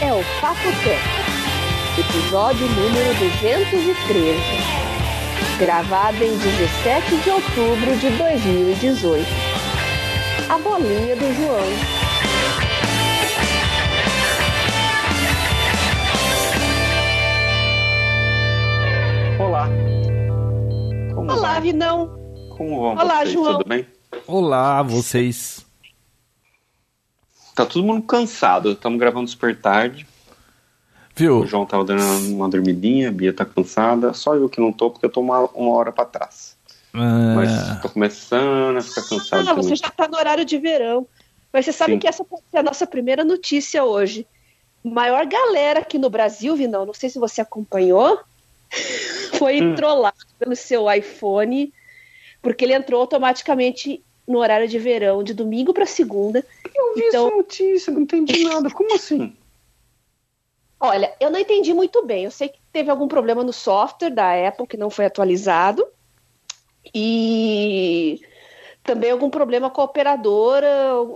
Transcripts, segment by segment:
é o Papo Tech, episódio número 213, gravado em 17 de outubro de 2018. A bolinha do João. Olá. Como Olá, vai? Vinão. Como vão Olá, vocês? João. Tudo bem? Olá, vocês. Tá todo mundo cansado. Estamos gravando super tarde. Viu? O João tava dando uma dormidinha, a Bia tá cansada. Só eu que não tô, porque eu tô uma, uma hora pra trás. Mas Ah, tô começando a ficar cansado Ah, você já está no horário de verão. Mas você sabe Sim. que essa pode ser a nossa primeira notícia hoje. Maior galera aqui no Brasil, Vinão, não sei se você acompanhou, foi Hum. trollado pelo seu iPhone, porque ele entrou automaticamente no horário de verão, de domingo para segunda. Eu vi Então- essa notícia, não entendi nada. Como assim? Olha, eu não entendi muito bem. Eu sei que teve algum problema no software da Apple que não foi atualizado. E também algum problema com a operadora.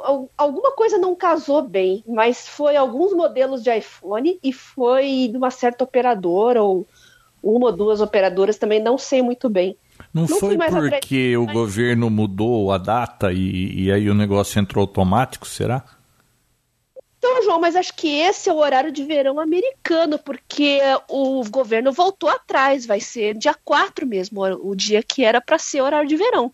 al- Alguma coisa não casou bem, mas foi alguns modelos de iPhone e foi de uma certa operadora ou uma ou duas operadoras também, não sei muito bem. Não, não foi porque o mas- governo mudou a data e, e aí o negócio entrou automático, será? Então, João, mas acho que esse é o horário de verão americano, porque o governo voltou atrás, vai ser dia 4 mesmo, o dia que era para ser horário de verão.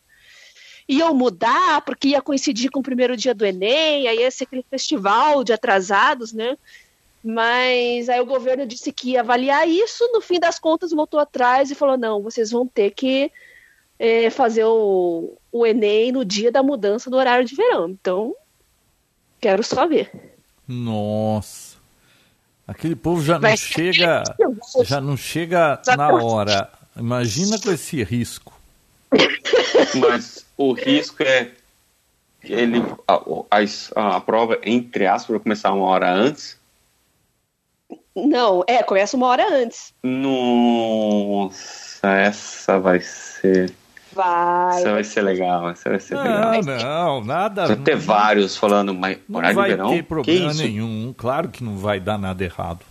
Iam mudar, porque ia coincidir com o primeiro dia do Enem, aí ia ser aquele festival de atrasados, né? Mas aí o governo disse que ia avaliar isso, no fim das contas voltou atrás e falou: não, vocês vão ter que eh, fazer o, o Enem no dia da mudança do horário de verão. Então, quero só ver. Nossa. Aquele povo já não Vai- chega, já não chega na hora. Imagina com esse risco. Mas o risco é que ele a, a, a prova, entre aspas, vai começar uma hora antes. Não, é, começa uma hora antes. Nossa, essa vai ser. Vai. Essa vai ser legal. Essa vai ser legal. Não, não, nada. Vai ter vários falando, mas Não horário vai de verão? ter que problema isso? nenhum. Claro que não vai dar nada errado.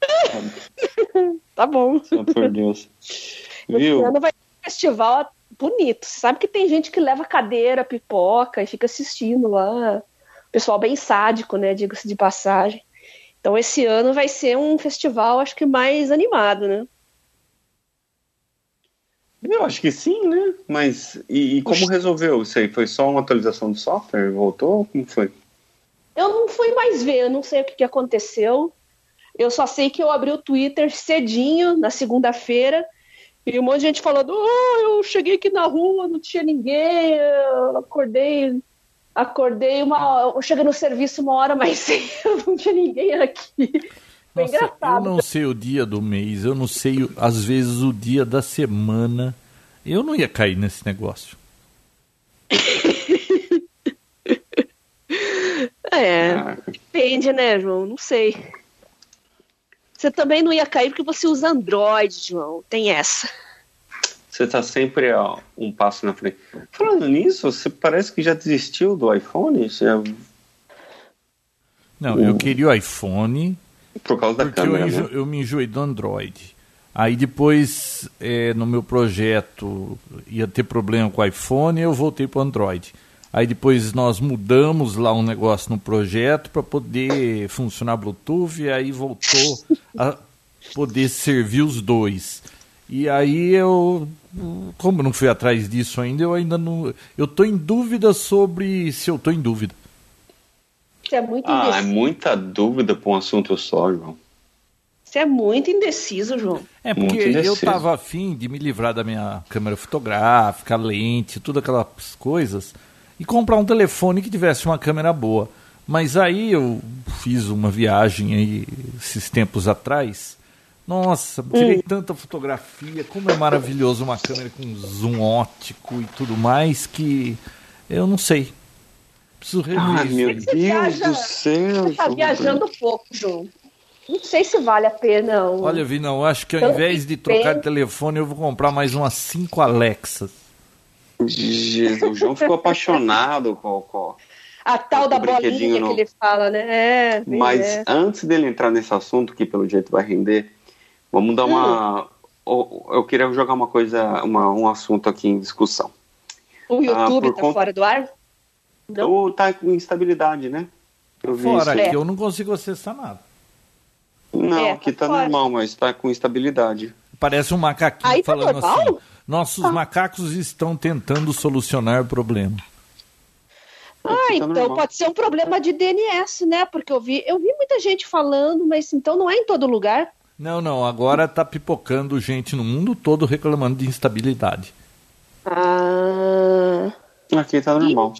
Tá bom. Oh, por Deus. Esse Viu? ano vai ter um festival bonito. Você sabe que tem gente que leva cadeira, pipoca e fica assistindo lá. Pessoal bem sádico, né? Diga-se de passagem. Então esse ano vai ser um festival, acho que mais animado, né? Eu acho que sim, né? Mas e, e como resolveu isso aí? Foi só uma atualização do software? Voltou? Como foi? Eu não fui mais ver, eu não sei o que, que aconteceu. Eu só sei que eu abri o Twitter cedinho, na segunda-feira, e um monte de gente falando: oh, eu cheguei aqui na rua, não tinha ninguém, eu acordei. Acordei uma. Eu cheguei no serviço uma hora mais cedo, não tinha ninguém aqui. Foi Nossa, eu engraçado. não sei o dia do mês, eu não sei, às vezes, o dia da semana. Eu não ia cair nesse negócio. É, Ah, depende, né, João? Não sei. Você também não ia cair porque você usa Android, João. Tem essa. Você tá sempre um passo na frente. Falando nisso, você parece que já desistiu do iPhone? Já- Não, O- eu queria o iPhone, Por causa da porque eu, câmera, enjo- né? eu me enjoei do Android. Aí depois, é, no meu projeto, ia ter problema com o iPhone eu voltei para o Android. Aí depois nós mudamos lá um negócio no projeto para poder funcionar Bluetooth e aí voltou a poder servir os dois. E aí eu, como eu não fui atrás disso ainda, eu ainda não, eu tô em dúvida sobre se eu tô em dúvida. Você é muito Ah, é indeciso. muita dúvida para um assunto só, João. Você é muito indeciso, João. É Muito porque eu indeciso. tava afim de me livrar da minha câmera fotográfica, lente, tudo aquelas coisas, e comprar um telefone que tivesse uma câmera boa. Mas aí eu fiz uma viagem aí esses tempos atrás. Nossa, tirei tanta fotografia, como é maravilhoso uma câmera com zoom ótico e tudo mais que eu não sei. Preciso rever Ai, meu aí. Deus viaja- do céu. Você tá viajando pouco, João. Não sei se vale a pena. não. Olha, Vinão, eu acho que ao Eu invés de trocar de telefone, eu vou comprar mais umas 5 Alexas. Jesus, o João ficou apaixonado com, com, A tal da bolinha no... que ele fala, né? É, Mas é. antes dele entrar nesse assunto, que pelo jeito vai render, vamos dar uma. Hum. Eu queria jogar uma coisa, uma, um assunto aqui em discussão. O YouTube ah, tá conta... fora do ar? Não? Ou tá com instabilidade, né? Eu vi fora, aqui é. eu não consigo acessar nada. Não, é, aqui tá, tá normal, mas tá com instabilidade. Parece um macaquinho Aí tá falando tá assim. Nossos ah. macacos estão tentando solucionar o problema. Ah, tá então normal. pode ser um problema de DNS, né? Porque eu vi, eu vi muita gente falando, mas então não é em todo lugar. Não, não, agora tá pipocando gente no mundo todo reclamando de instabilidade. Ah. Aqui tá normal.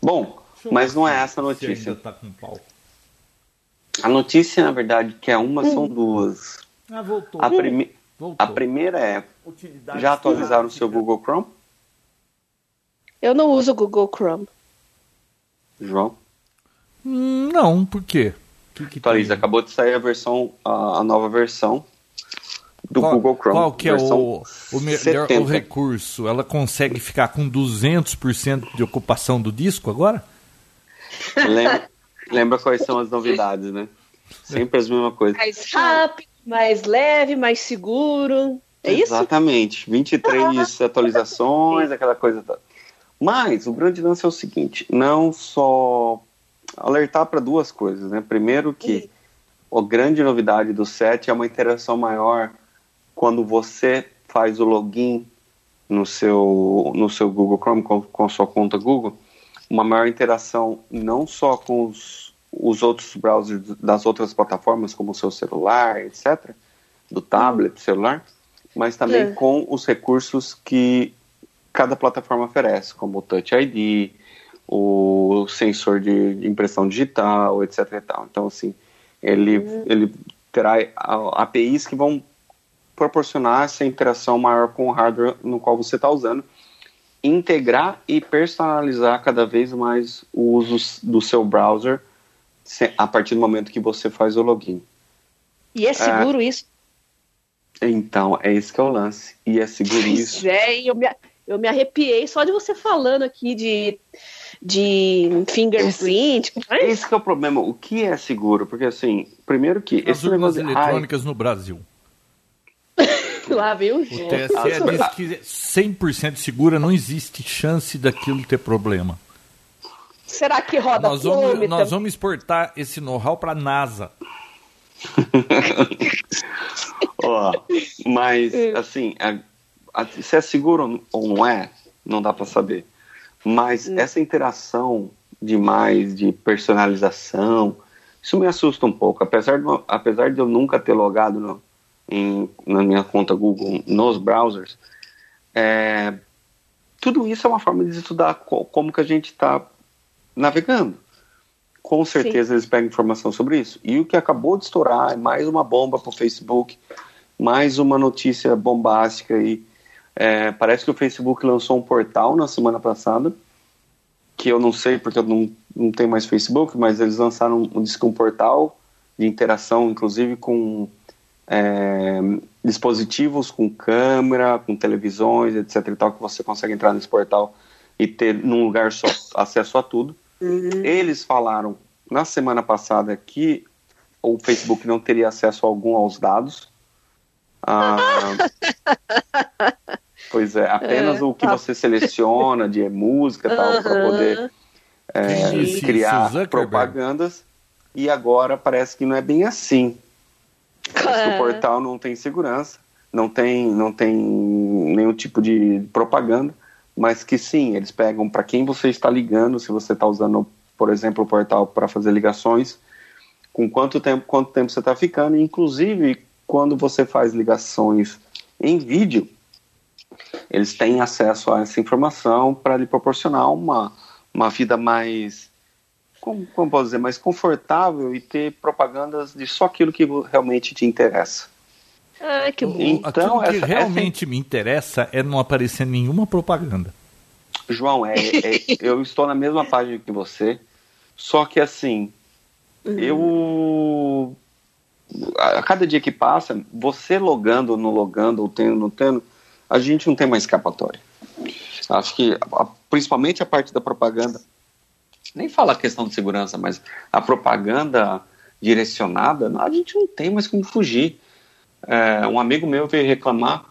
Bom, mas não é essa a notícia. Tá com pau. A notícia, na verdade, que é uma, hum. são duas. Ah, voltou. A, prime... voltou. a primeira é: Utilidade já atualizaram o seu Google Chrome? Eu não uso o Google Chrome. João? Hum, não, por quê? Que que Atualiza, acabou de sair a versão, a, a nova versão do qual, Google Chrome. Qual que é o, o melhor o recurso? Ela consegue ficar com 200% de ocupação do disco agora? Lembra, lembra quais são as novidades, né? Sempre as mesmas coisas. Mais rápido, mais leve, mais seguro. É isso? Exatamente. 23 atualizações, aquela coisa toda. Mas o grande lance é o seguinte: não só alertar para duas coisas, né? Primeiro que a grande novidade do set é uma interação maior quando você faz o login no seu, no seu Google Chrome, com, com sua conta Google, uma maior interação não só com os, os outros browsers das outras plataformas, como o seu celular, etc., do tablet, uhum. celular, mas também é. com os recursos que cada plataforma oferece, como o Touch ID, o sensor de, impressão digital, etc. E tal. Então, assim, ele, uhum. ele terá APIs que vão proporcionar essa interação maior com o hardware no qual você está usando, integrar e personalizar cada vez mais o uso do seu browser a partir do momento que você faz o login. E é seguro é, isso? Então, é esse que é o lance. E é seguro isso. É, eu me, eu me arrepiei só de você falando aqui de, de fingerprint. Esse, esse é o problema. O que é seguro? Porque, assim, primeiro que... As esse urnas eletrônicas no Brasil. Lá, viu? O TSE diz que 100% segura, não existe chance daquilo ter problema. Será que roda nós vamos, nós vamos exportar esse know-how para a NASA. oh, mas, é. assim, a, a, se é seguro ou não é, não dá para saber. Mas hum. essa interação demais de personalização, isso me assusta um pouco. Apesar de, apesar de eu nunca ter logado no, em, na minha conta Google nos browsers, é, tudo isso é uma forma de estudar co como que a gente está navegando. Com certeza Sim. eles pegam informação sobre isso. E o que acabou de estourar é mais uma bomba para o Facebook, mais uma notícia bombástica aí. É, parece que o Facebook lançou um portal na semana passada, que eu não sei porque eu não, não tenho mais Facebook, mas eles lançaram um, um portal de interação, inclusive com é, dispositivos com câmera, com televisões, etc. e tal, que você consegue entrar nesse portal e ter num lugar só acesso a tudo. Uhum. Eles falaram na semana passada que o Facebook não teria acesso algum aos dados. Ah, pois é, apenas é, o que tá. você seleciona de música tal uhum. para poder é, criar propagandas. E agora parece que não é bem assim. Parece que o portal não tem segurança, não tem, não tem nenhum tipo de propaganda, mas que sim, eles pegam para quem você está ligando, se você está usando, por exemplo, o portal para fazer ligações, com quanto tempo, quanto tempo você está ficando, inclusive quando você faz ligações em vídeo, eles têm acesso a essa informação para lhe proporcionar uma, uma vida mais como, como posso dizer, mais confortável e ter propagandas de só aquilo que realmente te interessa. Ah, que bom. Então, Aquilo que essa, realmente essa... me interessa é não aparecer nenhuma propaganda. João, é, é eu estou na mesma página que você, só que assim, uhum. eu. A cada dia que passa, você logando ou não logando, ou tendo ou não tendo, a gente não tem mais escapatória. Acho que principalmente a parte da propaganda, nem fala a questão de segurança, mas a propaganda direcionada, a gente não tem mais como fugir. É, um amigo meu veio reclamar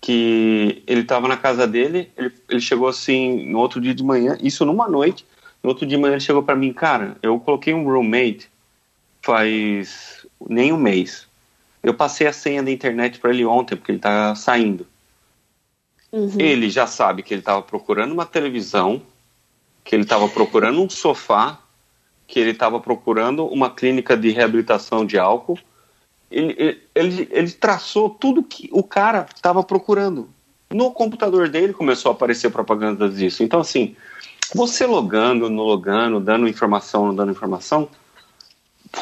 que ele estava na casa dele, ele, ele chegou assim no outro dia de manhã, isso numa noite, no outro dia de manhã ele chegou para mim, cara, eu coloquei um roommate faz nem um mês. Eu passei a senha da internet para ele ontem, porque ele tá saindo. Uhum. Ele já sabe que ele estava procurando uma televisão, que ele estava procurando um sofá, que ele estava procurando uma clínica de reabilitação de álcool. Ele, ele, ele traçou tudo que o cara estava procurando. No computador dele começou a aparecer propaganda disso. Então, assim, você logando, no logando, dando informação, não dando informação,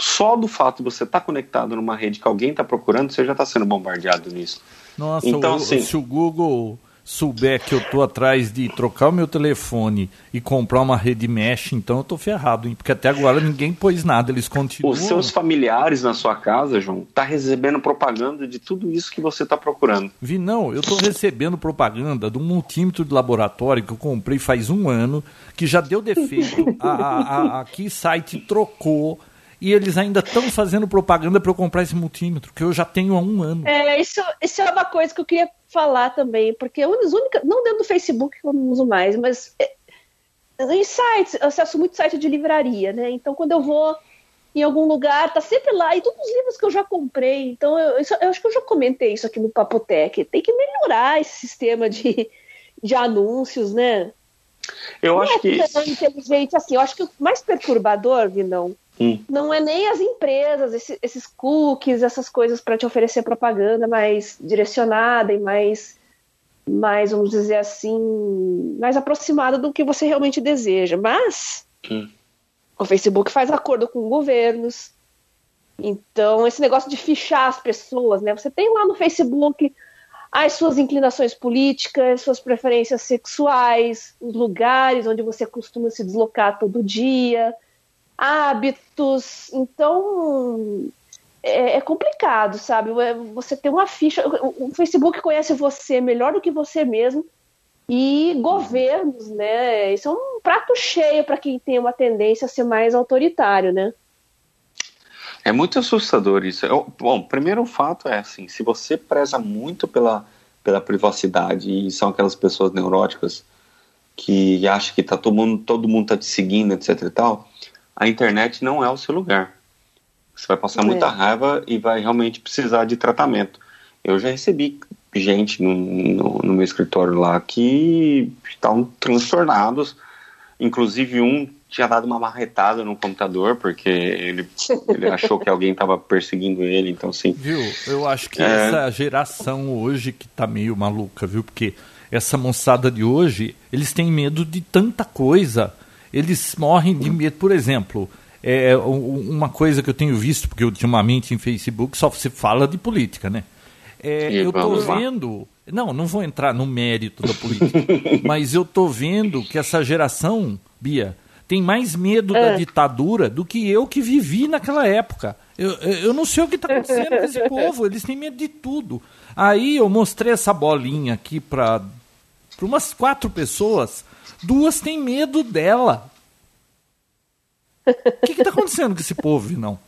só do fato de você estar tá conectado numa rede que alguém está procurando, você já está sendo bombardeado nisso. Nossa, então, o, assim, se o Google souber que eu tô atrás de trocar o meu telefone e comprar uma rede mesh, então eu tô ferrado, hein? porque até agora ninguém pôs nada, eles continuam. Os seus familiares na sua casa, João, tá recebendo propaganda de tudo isso que você tá procurando. Vi, não, eu tô recebendo propaganda de um multímetro de laboratório que eu comprei faz um ano, que já deu defeito, a, a, a, a que site trocou, e eles ainda estão fazendo propaganda para eu comprar esse multímetro, que eu já tenho há um ano. É, isso, isso é uma coisa que eu queria falar também, porque as únicas, não dentro do Facebook que eu não uso mais, mas é, em sites, eu acesso muito site de livraria, né? Então quando eu vou em algum lugar, tá sempre lá, e todos os livros que eu já comprei. Então, eu, isso, eu acho que eu já comentei isso aqui no Papotec. Tem que melhorar esse sistema de, de anúncios, né? Eu não acho é que. inteligente assim. Eu acho que o mais perturbador, Vinão, não é nem as empresas, esse, esses cookies, essas coisas para te oferecer propaganda mais direcionada e mais, mais, vamos dizer assim, mais aproximada do que você realmente deseja. Mas hum. o Facebook faz acordo com governos. Então, esse negócio de fichar as pessoas, né? Você tem lá no Facebook as suas inclinações políticas, suas preferências sexuais, os lugares onde você costuma se deslocar todo dia, hábitos. Então é, é, complicado, sabe? É, você tem uma ficha. O Facebook conhece você melhor do que você mesmo. E governos, né? Isso é um prato cheio para quem tem uma tendência a ser mais autoritário, né? É muito assustador isso. Eu, bom, primeiro fato é assim, se você preza muito pela, pela privacidade e são aquelas pessoas neuróticas que acham que tá todo mundo, todo mundo tá te seguindo, etc e tal, a internet não é o seu lugar. Você vai passar é. muita raiva e vai realmente precisar de tratamento. Eu já recebi gente no, no, no meu escritório lá que estavam transtornados. Inclusive um tinha dado uma marretada no computador porque ele, ele achou que alguém estava perseguindo ele, então sim. Viu? Eu acho que é... essa geração hoje que tá meio maluca, viu? Porque essa moçada de hoje, eles têm medo de tanta coisa eles morrem de medo. Por exemplo, é, uma coisa que eu tenho visto, porque ultimamente em Facebook só se fala de política, né? É, eu estou vendo. Não, não vou entrar no mérito da política, mas eu estou vendo que essa geração, Bia, tem mais medo é. da ditadura do que eu que vivi naquela época. Eu, eu não sei o que está acontecendo com esse povo, eles têm medo de tudo. Aí eu mostrei essa bolinha aqui para umas quatro pessoas duas têm medo dela. O que está acontecendo com esse povo, não?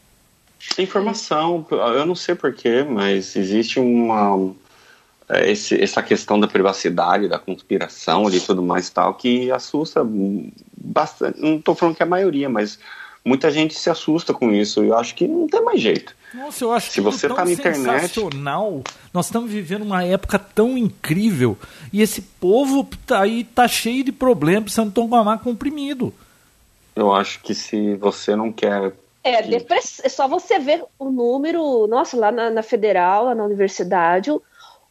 Informação, eu não sei porquê, mas existe uma é, esse, essa questão da privacidade, da conspiração e tudo mais tal, que assusta bastante. Não estou falando que é a maioria, mas muita gente se assusta com isso. Eu acho que não tem mais jeito. Nossa, eu acho Se que você tá na internet, nós estamos vivendo uma época tão incrível e esse povo tá aí tá cheio de problemas, precisando tomar comprimido. Eu acho que se você não quer é, depress... é só você ver o número, nossa, lá na, na federal, lá na universidade, o,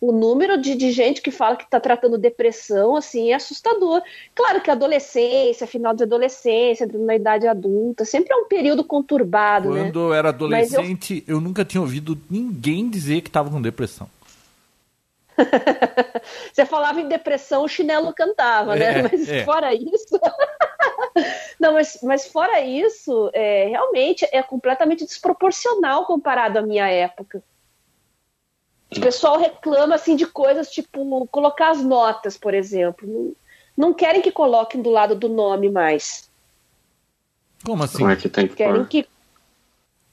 o número de, de gente que fala que está tratando depressão, assim, é assustador. Claro que a adolescência, final de adolescência, na idade adulta, sempre é um período conturbado, Quando né? Quando eu era adolescente, eu... eu nunca tinha ouvido ninguém dizer que estava com depressão. Você falava em depressão, o chinelo cantava, né? É, mas é. fora isso. Não, mas, mas fora isso, é, realmente é completamente desproporcional comparado à minha época. O pessoal reclama assim de coisas tipo colocar as notas, por exemplo. não querem que coloquem do lado do nome mais. Como assim? Como é que tem que Querem pôr? que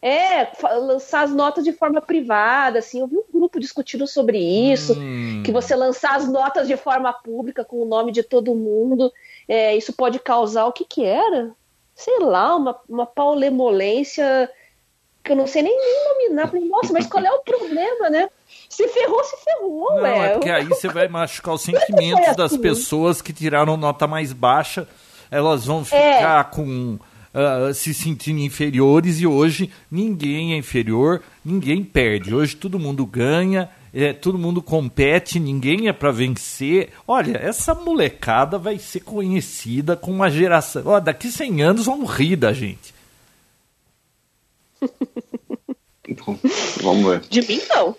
é, lançar as notas de forma privada, assim, eu vi um grupo discutindo sobre isso, Hum. que você lançar as notas de forma pública com o nome de todo mundo, é, isso pode causar o que que era? Sei lá, uma, uma paulemolência que eu não sei nem, nem nominar. Falei, nossa, mas qual é o problema, né? Se ferrou, se ferrou, Não, ué. é porque aí você vai machucar os sentimentos foi das assim. pessoas que tiraram nota mais baixa. Elas vão ficar com ah, se sentindo inferiores e hoje ninguém é inferior, ninguém perde. Hoje todo mundo ganha, é, todo mundo compete, ninguém é para vencer. Olha, essa molecada vai ser conhecida com uma geração. Ó, daqui 100 anos vão rir da gente. Então, vamos ver. De mim, não.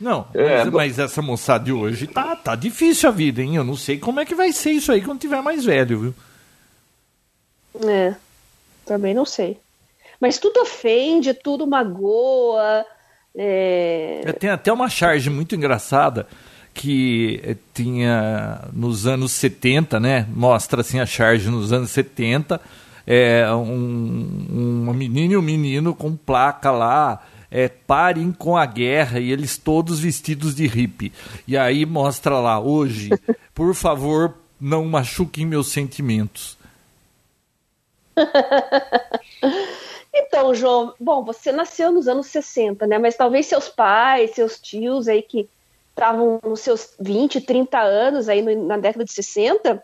Não, É, mas, mas essa moçada de hoje tá, tá difícil a vida, hein? Eu não sei como é que vai ser isso aí quando tiver mais velho, viu? É, também não sei. Mas tudo ofende, tudo magoa. É... É, Tem até uma charge muito engraçada que eh, tinha nos anos 70, né? Mostra assim a charge nos anos 70. É, um, uma menina e um menino com placa lá. É, parem com a guerra e eles todos vestidos de hippie. E aí mostra lá, hoje, por favor, não machuquem meus sentimentos. Então, João, bom, você nasceu nos anos 60, né? Mas talvez seus pais, seus tios aí que estavam nos seus 20, 30 anos aí no- na década de 60,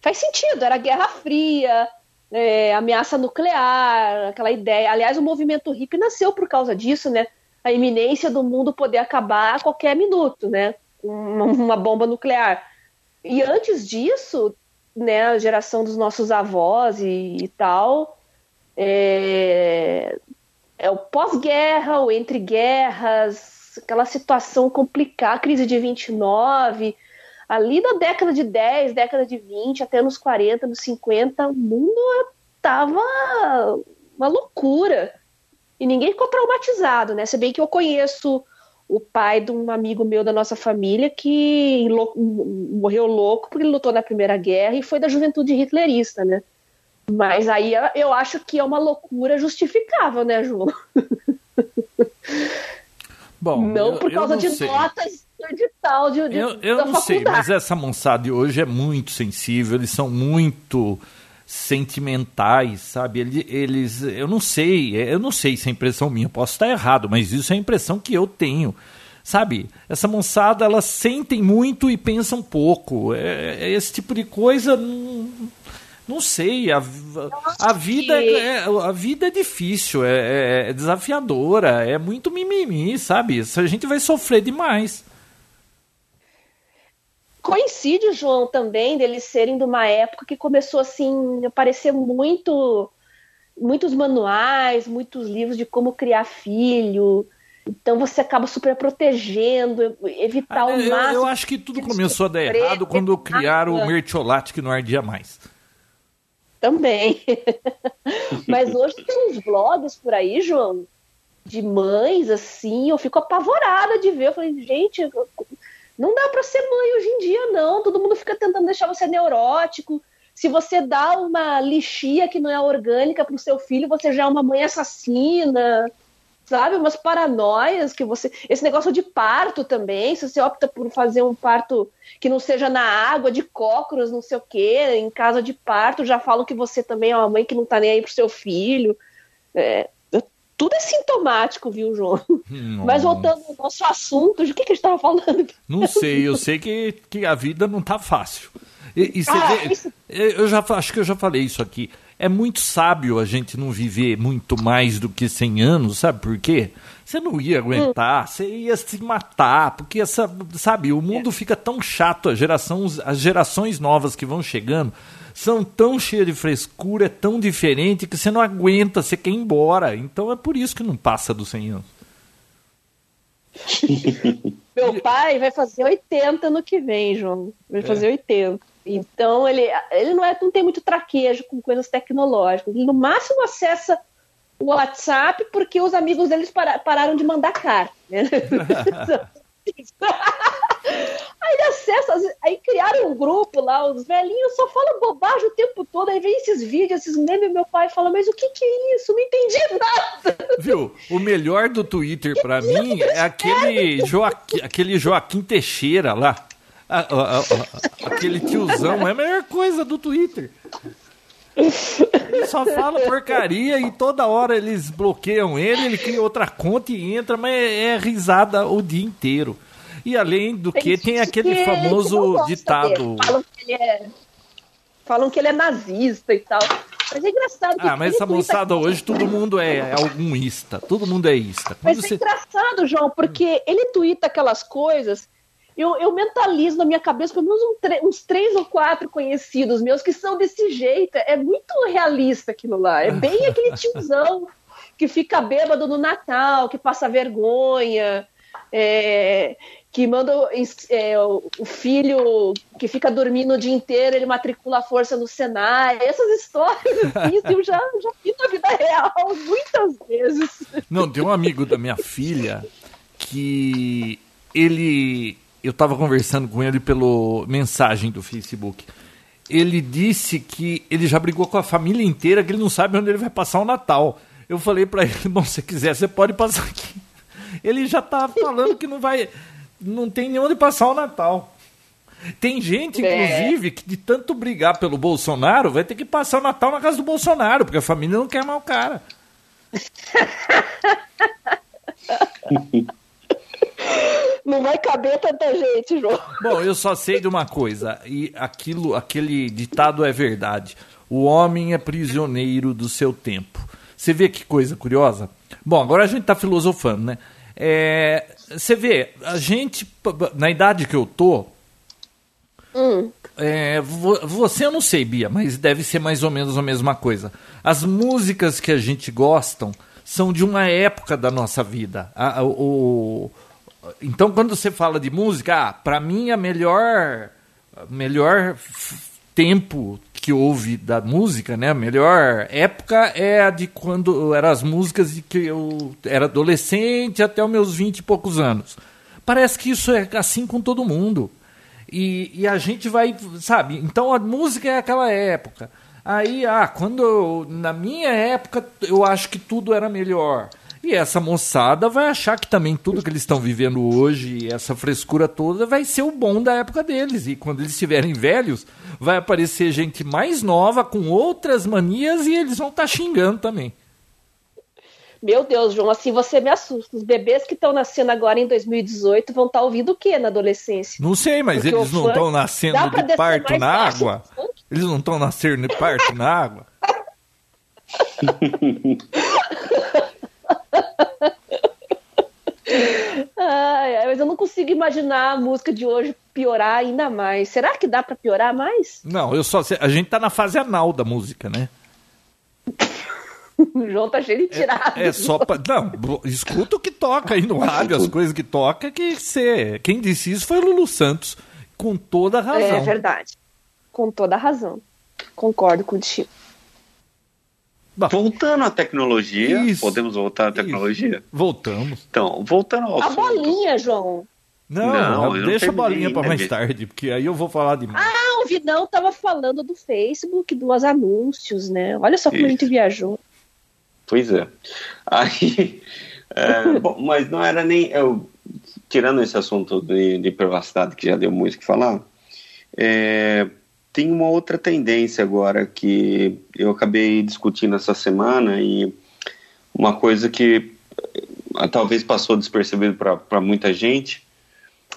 faz sentido, era Guerra Fria, é, ameaça nuclear, aquela ideia. Aliás, o movimento hippie nasceu por causa disso, né? A iminência do mundo poder acabar a qualquer minuto, né? Uma, uma bomba nuclear. E antes disso, né, a geração dos nossos avós e, e tal, é, é o pós-guerra, o entre guerras, aquela situação complicada, a crise de 29, ali da década de 10, década de 20, até nos 40, nos 50, o mundo tava uma loucura. E ninguém ficou traumatizado, né? Se bem que eu conheço o pai de um amigo meu da nossa família que morreu louco porque lutou na Primeira Guerra e foi da juventude hitlerista, né? Mas aí eu acho que é uma loucura justificável, né, João? Bom, não eu- por causa não de sei. notas de tal, de, de, Eu, eu não sei, faculdade. mas essa moçada de hoje é muito sensível, eles são muito sentimentais, sabe? Ele- Eles, eu não sei, eu não sei se é impressão minha, posso estar errado, mas isso é a impressão que eu tenho. Sabe, essa moçada, elas sentem muito e pensam pouco. É, é esse tipo de coisa, não, não sei. A, a, vida, é, a vida é difícil, é, é- é desafiadora, é muito mimimi, sabe? A gente vai sofrer demais. Coincide, João, também deles serem de uma época que começou assim aparecer muito muitos manuais, muitos livros de como criar filho. Então você acaba super protegendo, evitar Ah, o eu, máximo. eu acho que tudo começou a dar errado quando criaram o mertiolate que não ardia mais. Também. Mas hoje tem uns blogs por aí, João, de mães, assim, eu fico apavorada de ver. Eu falei, gente, não dá pra ser mãe hoje em dia, não. Todo mundo fica tentando deixar você neurótico. Se você dá uma lixia que não é orgânica pro seu filho, você já é uma mãe assassina. Sabe, umas paranoias que você. Esse negócio de parto também, se você opta por fazer um parto que não seja na água, de cócoras, não sei o quê, em casa de parto, já falam que você também é uma mãe que não tá nem aí pro seu filho. É, tudo é sintomático, viu, João? Hum, Mas voltando ao nosso assunto, de que, que a gente tava falando? Não sei, eu sei que, que a vida não tá fácil. E, e Ah, vê, isso- eu já acho que eu já falei isso aqui. É muito sábio a gente não viver muito mais do que 100 anos, sabe por quê? Você não ia aguentar, você ia se matar, porque essa, sabe, o mundo fica tão chato, a geração, as gerações novas que vão chegando são tão cheias de frescura, é tão diferente que você não aguenta, você quer ir embora. Então é por isso que não passa dos 100 anos. Meu pai vai fazer 80 no que vem, João. Vai fazer 80. Então ele, ele não, é, não tem muito traquejo com coisas tecnológicas. Ele no máximo acessa o WhatsApp porque os amigos deles para- pararam de mandar carta. né? Aí acessa, aí criaram um grupo lá, os velhinhos só falam bobagem o tempo todo, aí vem esses vídeos, esses memes, meu pai fala, mas o que que é isso? Não entendi nada. Viu? O melhor do Twitter para mim é aquele, Joaquim, aquele Joaquim Teixeira lá. Aquele tiozão é a melhor coisa do Twitter. Só fala porcaria e toda hora eles bloqueiam ele, ele cria outra conta e entra, mas é, é risada o dia inteiro. E além do tem que, tem aquele que famoso ditado. Falam que, é... Falam que ele é nazista e tal. Mas é engraçado. Ah, mas essa moçada hoje todo mundo é, algum ista. Todo mundo é ista. Quando mas é você... é engraçado, João, porque ele tuita aquelas coisas. Eu, eu mentalizo na minha cabeça pelo menos um, uns três ou quatro conhecidos meus que são desse jeito. É muito realista aquilo lá. É bem aquele tiozão que fica bêbado no Natal, que passa vergonha. É, que manda é, o filho que fica dormindo o dia inteiro, ele matricula a força no Senai. Essas histórias assim, eu já, já vi na vida real muitas vezes. Não, tem um amigo da minha filha que ele. Eu estava conversando com ele pelo mensagem do Facebook. Ele disse que ele já brigou com a família inteira, que ele não sabe onde ele vai passar o Natal. Eu falei para ele: bom, se quiser, você pode passar aqui. Ele já tá falando que não vai não tem nem onde passar o Natal. Tem gente, é. inclusive, que de tanto brigar pelo Bolsonaro, vai ter que passar o Natal na casa do Bolsonaro, porque a família não quer mais o cara. Não vai caber tanta gente, João. Bom, eu só sei de uma coisa, e aquilo, aquele ditado é verdade. O homem é prisioneiro do seu tempo. Você vê que coisa curiosa? Bom, agora a gente está filosofando, né? É, você vê, a gente, na idade que eu tô, hum. é, você eu não sei, Bia, mas deve ser mais ou menos a mesma coisa. As músicas que a gente gostam são de uma época da nossa vida. A, o, então, quando você fala de música, ah, para mim a melhor, melhor tempo que houve da música, né? A melhor época é a de quando eram as músicas de que eu era adolescente até os meus vinte e poucos anos. Parece que isso é assim com todo mundo. E, e a gente vai, sabe? Então a música é aquela época. Aí, ah, quando na minha época eu acho que tudo era melhor. E essa moçada vai achar que também tudo que eles estão vivendo hoje, essa frescura toda, vai ser o bom da época deles. E quando eles estiverem velhos, vai aparecer gente mais nova, com outras manias, e eles vão estar tá xingando também. Meu Deus, João, assim você me assusta. Os bebês que estão nascendo agora em 2018 vão estar tá ouvindo o que na adolescência? Não sei, mas Porque eles não estão nascendo de parto na água? Eles não estão nascendo de parto na água? Ai, mas eu não consigo imaginar a música de hoje piorar ainda mais. Será que dá para piorar mais? Não, eu só a gente tá na fase anal da música, né? o João tá cheio de tirado. É, é só pra, não, escuta o que toca aí no rádio, as coisas que toca que você, quem disse isso foi o Lulu Santos, com toda a razão. É verdade. Com toda a razão. Concordo contigo. Bom, voltando à tecnologia, isso, podemos voltar à tecnologia? Isso. Voltamos. Então, voltando ao A assunto. bolinha, João. Não, não deixa a bolinha para mais tarde, porque aí eu vou falar demais. Ah, o Vidão tava falando do Facebook, dos anúncios, né? Olha só como isso. a gente viajou. Pois é. Aí, é, bom, mas não era nem eu tirando esse assunto de, de privacidade que já deu muito que falar. É, tem uma outra tendência agora que eu acabei discutindo essa semana e uma coisa que eh, talvez passou despercebido para muita gente,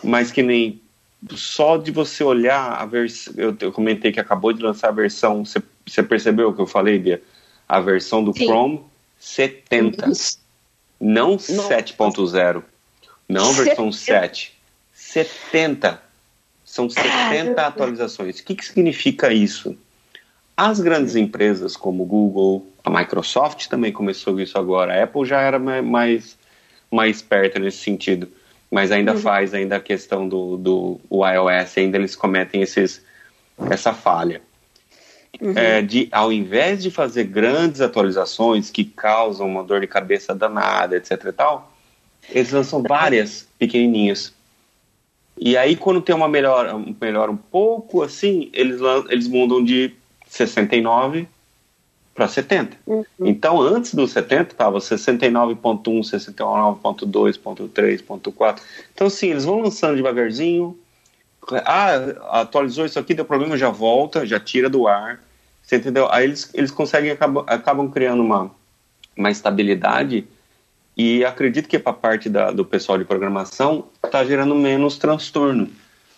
mas que nem só de você olhar a versão. Eu, eu, comentei que acabou de lançar a versão. Você, percebeu o que eu falei, Bia? A versão do Sim. Chrome 70. Não 7.0. Não versão 7. 70 são 70 atualizações. O que, que significa isso? As grandes empresas como Google, a Microsoft também começou isso agora, a Apple já era mais, mais perto nesse sentido, mas ainda uhum. faz ainda a questão do, do iOS, ainda eles cometem esses, essa falha. Uhum. É, de, ao invés de fazer grandes atualizações que causam uma dor de cabeça danada, etc e tal, eles lançam várias pequenininhas E aí, quando tem uma melhora, melhora um pouco, assim, eles, eles mudam de 69 para 70. Uhum. Então, antes do 70, estava 69.1, 69.2, .3, .4. Então, sim, eles vão lançando devagarzinho. Ah, atualizou isso aqui, deu problema, já volta, já tira do ar. Você entendeu? Aí eles, eles conseguem, acabam, acabam criando uma, uma estabilidade e acredito que para parte da, do pessoal de programação está gerando menos transtorno,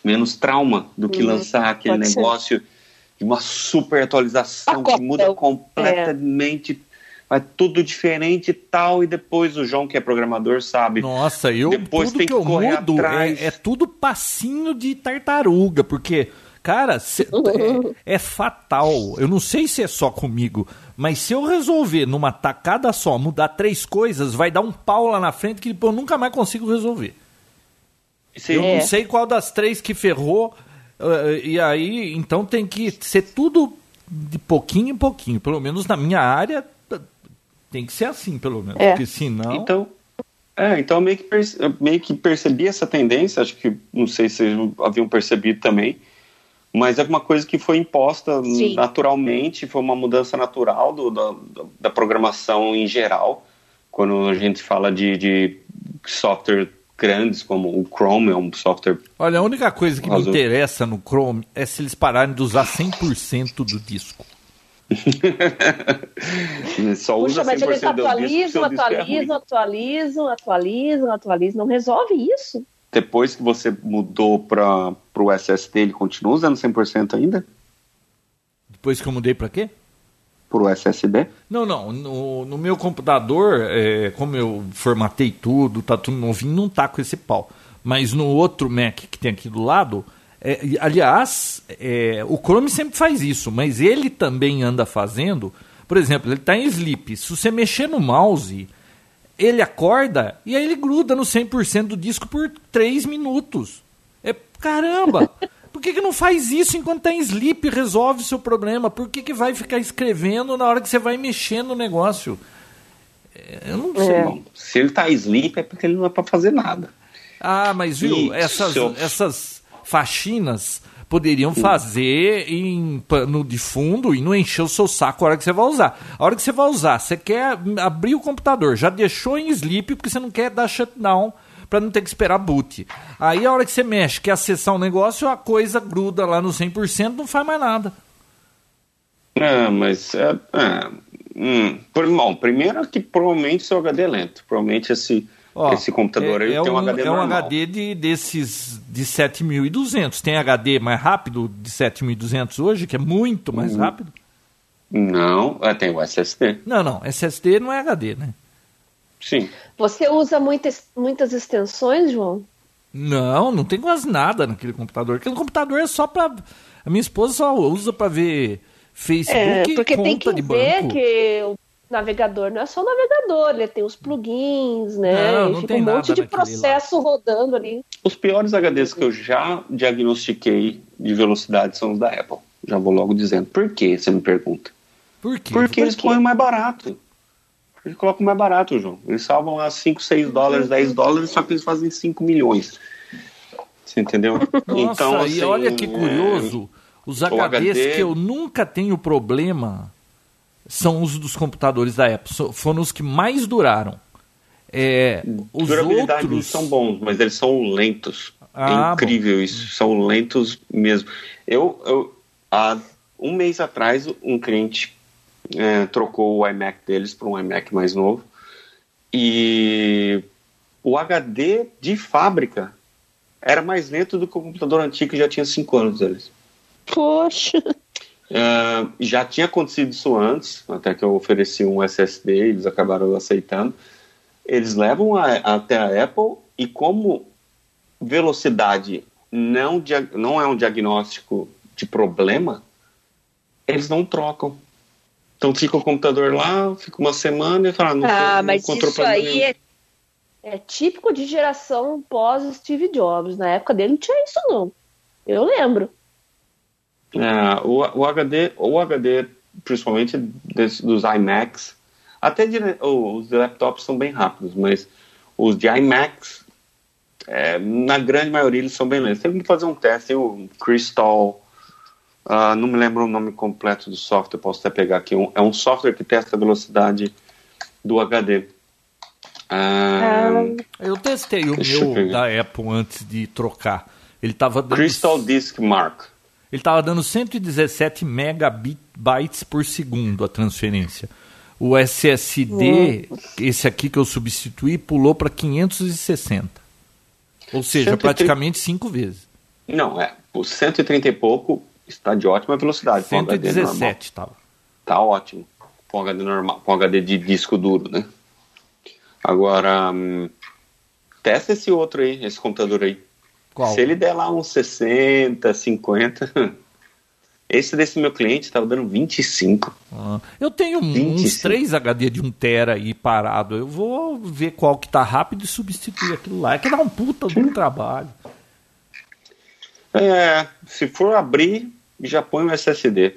menos trauma do que uhum, lançar aquele negócio ser. de uma super atualização que muda completamente. É. Vai tudo diferente e tal, e depois o João, que é programador, sabe. Nossa, eu depois tudo que, que eu mudo é, é tudo passinho de tartaruga, porque Cara, cê, é, é, fatal. Eu não sei se é só comigo, mas se eu resolver numa tacada só mudar três coisas, vai dar um pau lá na frente que eu nunca mais consigo resolver. Sim. Eu é. não sei qual das três que ferrou. Uh, e aí, então tem que ser tudo de pouquinho em pouquinho. Pelo menos na minha área, tem que ser assim, pelo menos. É. Porque senão. Então, é, então meio que, meio que percebi essa tendência, acho que não sei se vocês haviam percebido também, mas é uma coisa que foi imposta Sim. naturalmente, foi uma mudança natural do, da, da, programação em geral. Quando a gente fala de, de software grandes como o Chrome, é um software. Olha, a única coisa que me interessa no Chrome é se eles pararem de usar 100% do disco. Só usa Puxa, mas eles atualizam, atualizam, atualizam, atualizam, atualizam, não resolve isso? depois que você mudou para o SSD, ele continua usando 100% ainda? Depois que eu mudei para quê? Para o SSD? Não, não. No, no meu computador, é, como eu formatei tudo, tá tudo novinho, não tá com esse pau. Mas no outro Mac que tem aqui do lado, é, aliás, é, o Chrome sempre faz isso, mas ele também anda fazendo. Por exemplo, ele está em sleep. Se você mexer no mouse ele acorda e aí ele gruda no 100% do disco por 3 minutos. Caramba! Por que, que não faz isso enquanto tá em sleep e resolve o seu problema? Por que, que vai ficar escrevendo na hora que você vai mexer no negócio? É, eu não sei. É. Se ele tá em sleep é porque ele não é para fazer nada. Ah, mas viu, essas, essas faxinas poderiam fazer em pano de fundo e não encher o seu saco a hora que você vai usar. A hora que você vai usar, você quer abrir o computador, já deixou em sleep porque você não quer dar shutdown para não ter que esperar boot. Aí a hora que você mexe, quer acessar um negócio, a coisa gruda lá no 100%, não faz mais nada. É, mas é, é, hum, bom, primeiro que provavelmente seu HD é lento. Provavelmente esse Ó, Esse computador é, é tem um, HD É um HD de, desses de 7200. Tem HD mais rápido de 7200 hoje, que é muito mais hum. rápido? Não, é, tem o SSD. Não, não, SSD não é HD, né? Sim. Você usa muitas, muitas extensões, João? Não, não tem quase nada naquele computador. Aquele computador é só para A minha esposa só usa para ver Facebook é, porque tem que ver banco. que o navegador não é só o navegador, ele tem os plugins, né? Não, não Fica tem um monte de processo lá. rodando ali. Os piores HDs que eu já diagnostiquei de velocidade são os da Apple. Já vou logo dizendo. Por que, você me pergunta? Por quê? Porque Por eles quê? põem mais barato. Eles colocam mais barato, João. Eles salvam lá 5, 6 dólares, 10 dólares, só que eles fazem 5 milhões. Você entendeu? Nossa, então, assim, e olha que curioso. É... Os HDs HD... que eu nunca tenho problema são os dos computadores da Apple. Foram os que mais duraram. É, os Durabilidade outros são bons, mas eles são lentos. É ah, é incrível bom. isso. São lentos mesmo. Eu, eu, há um mês atrás, um cliente é, trocou o iMac deles para um iMac mais novo. E o HD de fábrica era mais lento do que o computador antigo que já tinha 5 anos deles. Poxa! Uh, já tinha acontecido isso antes, até que eu ofereci um SSD, eles acabaram aceitando. Eles levam a, até a Apple e como velocidade não, não é um diagnóstico de problema, eles não trocam. Então fica o computador lá, fica uma semana e fala, ah, não, ah, não mas isso aí é, é, típico de geração pós Steve Jobs. Na época dele não tinha isso não. Eu lembro. É, o, o, HD, o HD, principalmente dos iMacs, até de, oh, os laptops são bem rápidos, mas os de iMacs É, na grande maioria eles são bem lentos. Tem que fazer um teste. Tem o Crystal, uh, não me lembro o nome completo do software, posso até pegar aqui. Um, é um software que testa a velocidade do HD. Uh, eu testei o meu da Apple antes de trocar. Ele tava dando... Crystal Disk Mark. Ele estava dando 117 megabytes por segundo a transferência. O SSD, hum. esse aqui que eu substituí, pulou para 560. Ou seja, 130... praticamente cinco vezes. Não, é. O 130 e pouco está de ótima velocidade. 117 estava. Tá ótimo. Com HD normal, com HD de disco duro, né? Agora, hum, testa esse outro aí, esse computador aí. Qual? Se ele der lá uns 60, 50. Esse desse meu cliente estava dando 25. Ah, eu tenho 25. uns 3 HD de 1 tera aí parado. Eu vou ver qual que tá rápido e substituir aquilo lá. É que dá um puta um trabalho. É, se for abrir, já põe um SSD.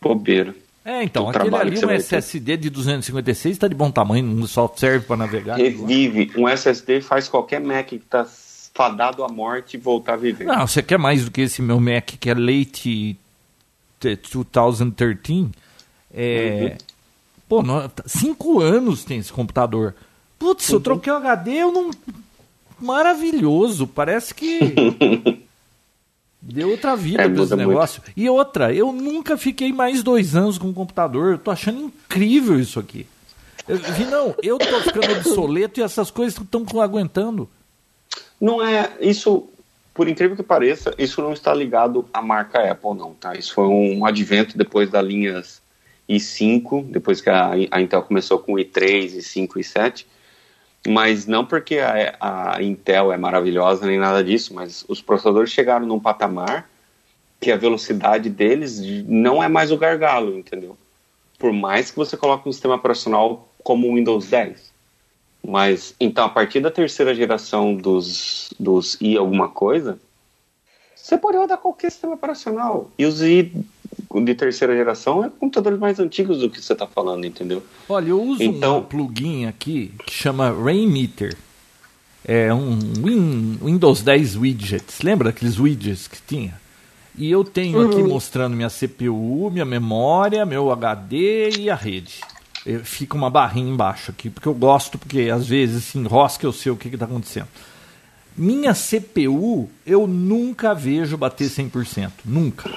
Bobeira. É, então, aquele ali, um SSD de 256 está de bom tamanho, só serve para navegar. Revive. Um SSD faz qualquer Mac que está fadado à morte voltar a viver. Não, você quer mais do que esse meu Mac que é late 2013. É, uhum. Pô, no, cinco anos tem esse computador. Putz, uhum. eu troquei o HD, eu não. Maravilhoso, parece que. Deu outra vida é, pra esse negócio. Muito. E outra, eu nunca fiquei mais dois anos com o computador. Eu tô achando incrível isso aqui. Eu, não, eu tô ficando obsoleto e essas coisas estão aguentando. Não é. Isso por incrível que pareça, isso não está ligado à marca Apple, não, tá? Isso foi um advento depois das linhas i5, depois que a, a Intel começou com i3, i5 e i7, mas não porque a, a, Intel é maravilhosa nem nada disso, mas os processadores chegaram num patamar que a velocidade deles não é mais o gargalo, entendeu? Por mais que você coloque um sistema operacional como o Windows 10. Mas, então, a partir da terceira geração dos, dos i alguma coisa, você pode rodar qualquer sistema operacional. E os i de terceira geração é computadores mais antigos do que você está falando, entendeu? Olha, eu uso então, um plugin aqui que chama Rainmeter. É um Win, Windows 10 widgets. Lembra aqueles widgets que tinha? E eu tenho aqui uhum. mostrando minha CPU, minha memória, meu HD e a rede fica uma barrinha embaixo aqui, porque eu gosto, porque às vezes assim, rosca eu sei o que está acontecendo. Minha CPU eu nunca vejo bater 100%, nunca.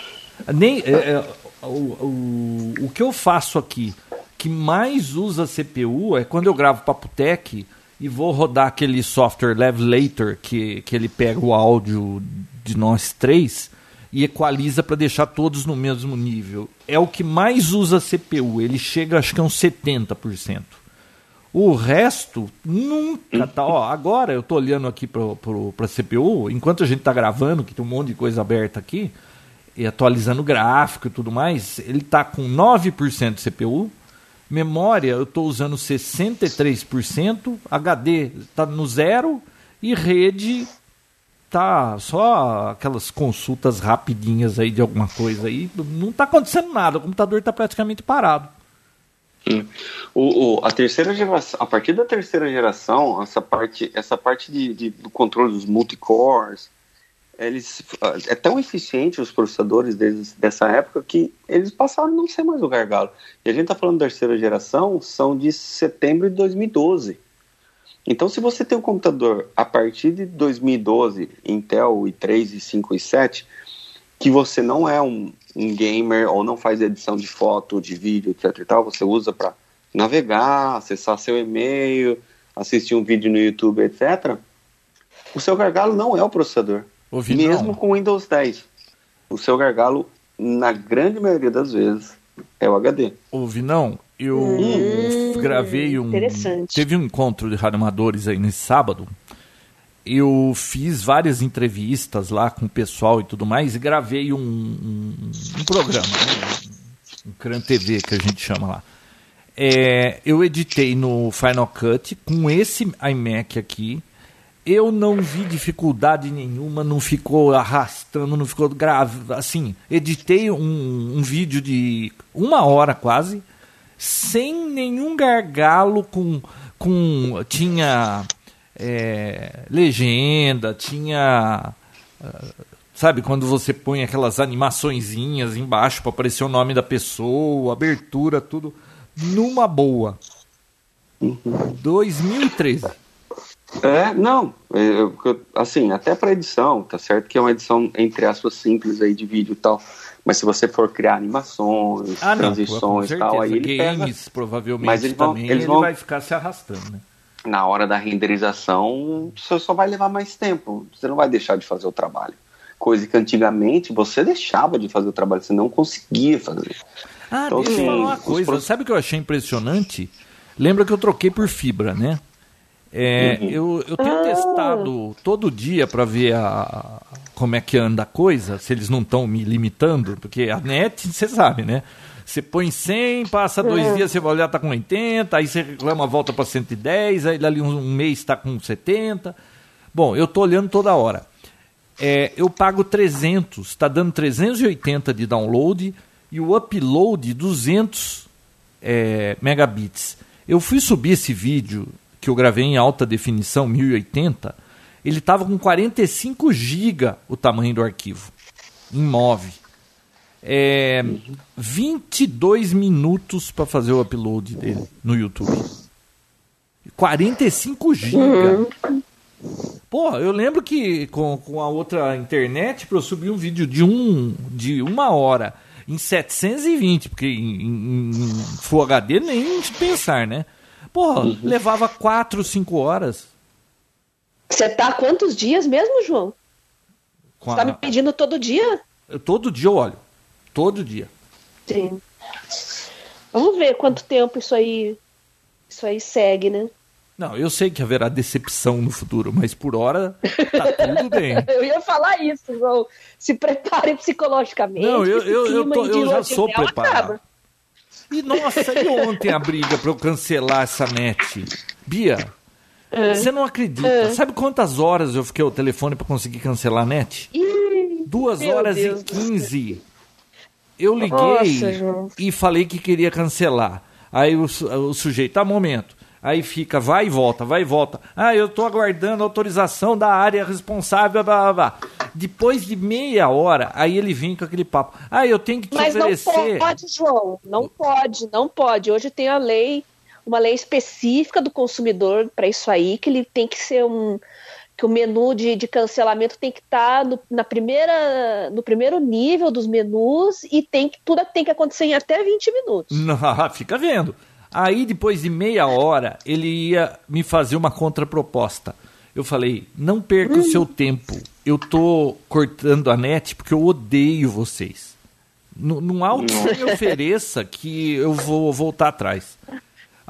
Nem, é, é, o, o, o que eu faço aqui, que mais usa CPU, é quando eu gravo Papotec e vou rodar aquele software Levelator, que, que ele pega o áudio de nós três e equaliza para deixar todos no mesmo nível. É o que mais usa CPU, ele chega acho que a uns 70%. O resto nunca tá. Ó, agora eu tô olhando aqui para a CPU, enquanto a gente tá gravando, que tem um monte de coisa aberta aqui, e atualizando o gráfico e tudo mais, ele tá com 9% de CPU. Memória eu estou usando 63%, HD está no zero e rede tá só aquelas consultas rapidinhas aí de alguma coisa aí, não está acontecendo nada, o computador está praticamente parado. Hum. O, o, a terceira geração, a partir da terceira geração, essa parte, essa parte de, de do controle dos multicores, eles é tão eficiente os processadores deles, dessa época que eles passaram a não ser mais o gargalo. E a gente está falando da terceira geração, são de setembro de 2012. Então, se você tem um computador a partir de 2012, Intel i3, i5 e i7, que você não é um, um gamer ou não faz edição de foto, de vídeo, etc e tal, você usa para navegar, acessar seu e-mail, assistir um vídeo no YouTube, etc. O seu gargalo não é o processador. Ouvi mesmo não. com Windows 10. O seu gargalo, na grande maioria das vezes, é o HD. Ouvi não? Eu hum, gravei um. Teve um encontro de radioamadores aí nesse sábado. Eu fiz várias entrevistas lá com o pessoal e tudo mais e gravei um, um, um programa, né? um Cran TV que a gente chama lá. É, eu editei no Final Cut com esse iMac aqui. Eu não vi dificuldade nenhuma, não ficou arrastando, não ficou grave. Assim, editei um, um vídeo de uma hora quase sem nenhum gargalo, com, com tinha é, legenda, tinha. Sabe, quando você põe aquelas animaçõezinhas embaixo para aparecer o nome da pessoa, abertura, tudo, numa boa. Uhum. 2013. É, não, eu, assim, até para edição, tá certo que é uma edição entre aspas simples aí de vídeo e tal, mas se você for criar animações, ah, transições e tal, aí ele Games, pesa, provavelmente mas eles vão, também, eles vão, ele vai ficar se arrastando, né? Na hora da renderização, você só vai levar mais tempo, você não vai deixar de fazer o trabalho. Coisa que antigamente você deixava de fazer o trabalho, você não conseguia fazer. Ah, então, deixa eu falar uma coisa, sabe o que eu achei impressionante? Lembra que eu troquei por fibra, né? É, uhum. eu, eu tenho ah. testado todo dia para ver a, como é que anda a coisa, se eles não estão me limitando, porque a net, você sabe, né? Você põe 100, passa dois uhum. dias, você vai olhar, tá com 80, aí você reclama, volta para 110, aí dali um, um mês está com 70. Bom, eu tô olhando toda hora. É, eu pago 300, está dando 380 de download e o upload 200 é, megabits. Eu fui subir esse vídeo que eu gravei em alta definição, 1080, ele estava com 45 GB o tamanho do arquivo, em MOV. É, 22 minutos para fazer o upload dele no YouTube. 45 GB. Pô, eu lembro que com, com a outra internet, para eu subir um vídeo de, um, de uma hora em 720, porque em, em, em Full HD nem pensar, né? Porra, uhum. levava quatro, cinco horas. Você tá quantos dias mesmo, João? Você tá me pedindo todo dia? Eu, todo dia eu olho. Todo dia. Sim. Vamos ver quanto tempo isso aí isso aí segue, né? Não, eu sei que haverá decepção no futuro, mas por hora tá tudo bem. eu ia falar isso, João. Se prepare psicologicamente. Não, eu, eu, eu, tô, eu já sou preparado. Acaba. E nossa, e ontem a briga para eu cancelar essa net? Bia, é. você não acredita. É. Sabe quantas horas eu fiquei ao telefone para conseguir cancelar a net? Ih, Duas horas Deus e quinze. Eu liguei nossa, e falei que queria cancelar. Aí o, o sujeito, tá, momento. Aí fica, vai e volta, vai e volta. Ah, eu estou aguardando autorização da área responsável, blá, blá, blá. Depois de meia hora, aí ele vem com aquele papo. Ah, eu tenho que te Mas oferecer... Mas não pode, João. Não pode, não pode. Hoje tem a lei, uma lei específica do consumidor para isso aí, que ele tem que ser um que o menu de, de cancelamento tem que estar tá no, na primeira, no primeiro nível dos menus e tem que, tudo tem que acontecer em até 20 minutos. Não, fica vendo. Aí, depois de meia hora, ele ia me fazer uma contraproposta. Eu falei: não perca hum. o seu tempo. Eu tô cortando a net porque eu odeio vocês. Não, não há o que me ofereça que eu vou voltar atrás.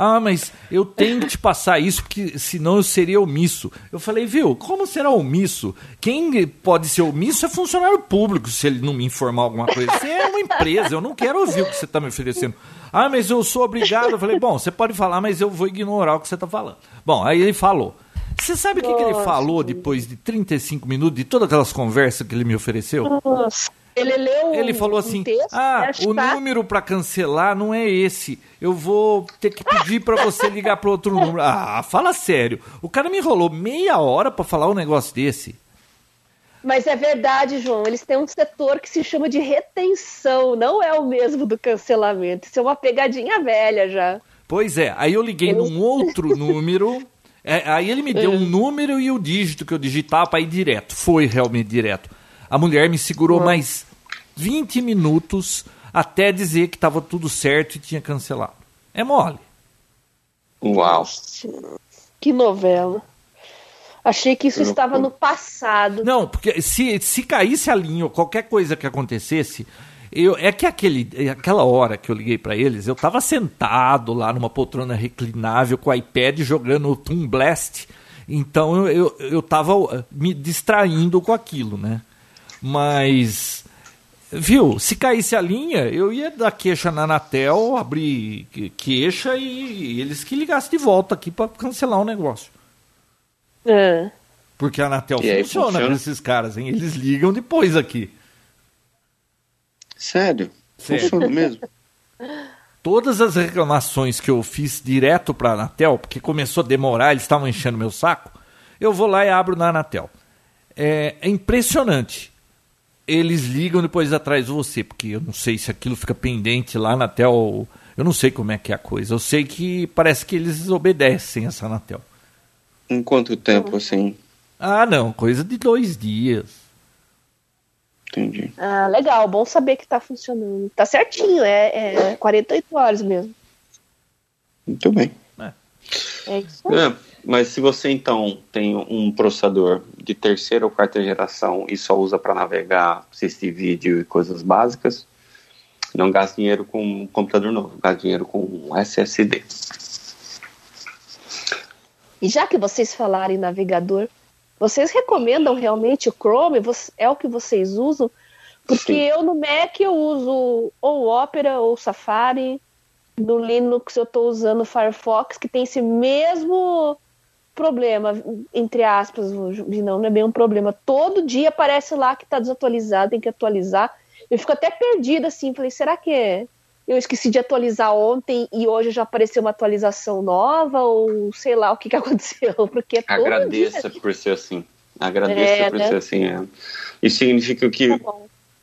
Ah, mas eu tenho que te passar isso, porque senão eu seria omisso. Eu falei, viu, como será omisso? Quem pode ser omisso é funcionário público, se ele não me informar alguma coisa. Você é uma empresa, eu não quero ouvir o que você está me oferecendo. Ah, mas eu sou obrigado. Eu falei, bom, você pode falar, mas eu vou ignorar o que você está falando. Bom, aí ele falou. Você sabe o que, que, ele falou depois de 35 minutos, de todas aquelas conversas que ele me ofereceu? Nossa. Ele leu Ele falou assim: texto, "Ah, o tá... número para cancelar não é esse. Eu vou ter que pedir para você ligar para outro número". Ah, fala sério. O cara me enrolou meia hora para falar um negócio desse. Mas é verdade, João. Eles têm um setor que se chama de retenção, não é o mesmo do cancelamento. Isso é uma pegadinha velha já. Pois é. Aí eu liguei num outro número. É, aí ele me deu um número e o dígito que eu digitava para ir direto. Foi realmente direto. A mulher me segurou mais 20 minutos até dizer que estava tudo certo e tinha cancelado. É mole. Uau. Que novela. Achei que isso estava no passado. Não, porque se, se caísse a linha ou qualquer coisa que acontecesse, eu, é que aquele, aquela hora que eu liguei para eles, eu estava sentado lá numa poltrona reclinável com o iPad jogando o Toon Blast. Então eu, eu, eu tava uh, me distraindo com aquilo, né? Mas, viu, se caísse a linha, eu ia dar queixa na Anatel, abrir queixa e, eles que ligassem de volta aqui para cancelar o negócio. É. Porque a Anatel funciona, funciona com esses caras, hein? Eles ligam depois aqui. Sério? Sério? Funciona mesmo? Todas as reclamações que eu fiz direto para a Anatel, porque começou a demorar, eles estavam enchendo meu saco, Eu vou lá e abro na Anatel. É, é impressionante. Eles ligam depois atrás de você, porque eu não sei se aquilo fica pendente lá na Anatel. Eu não sei como é que é a coisa. Eu sei que parece que eles obedecem essa Anatel. Em quanto tempo, assim? Ah, não, coisa de dois dias. Entendi. Ah, legal, bom saber que tá funcionando. Tá certinho, é, é 48 horas mesmo. Muito bem. É. É isso aí. É, mas se você então tem um processador de terceira ou quarta geração e só usa para navegar, assistir vídeo e coisas básicas, não gasta dinheiro com um computador novo, gasta dinheiro com um SSD. E já que vocês falaram em navegador, vocês recomendam realmente o Chrome? É o que vocês usam? Porque Sim. eu no Mac eu uso ou Opera ou Safari. No Linux eu estou usando o Firefox, que tem esse mesmo problema, entre aspas, não, não é bem um problema. Todo dia aparece lá que está desatualizado, tem que atualizar. Eu fico até perdida assim, falei, será que é? eu esqueci de atualizar ontem e hoje já apareceu uma atualização nova ou sei lá o que, que aconteceu, porque todo Agradeça dia... por ser assim. Agradeça É, por né? ser assim. É. Isso significa que Tá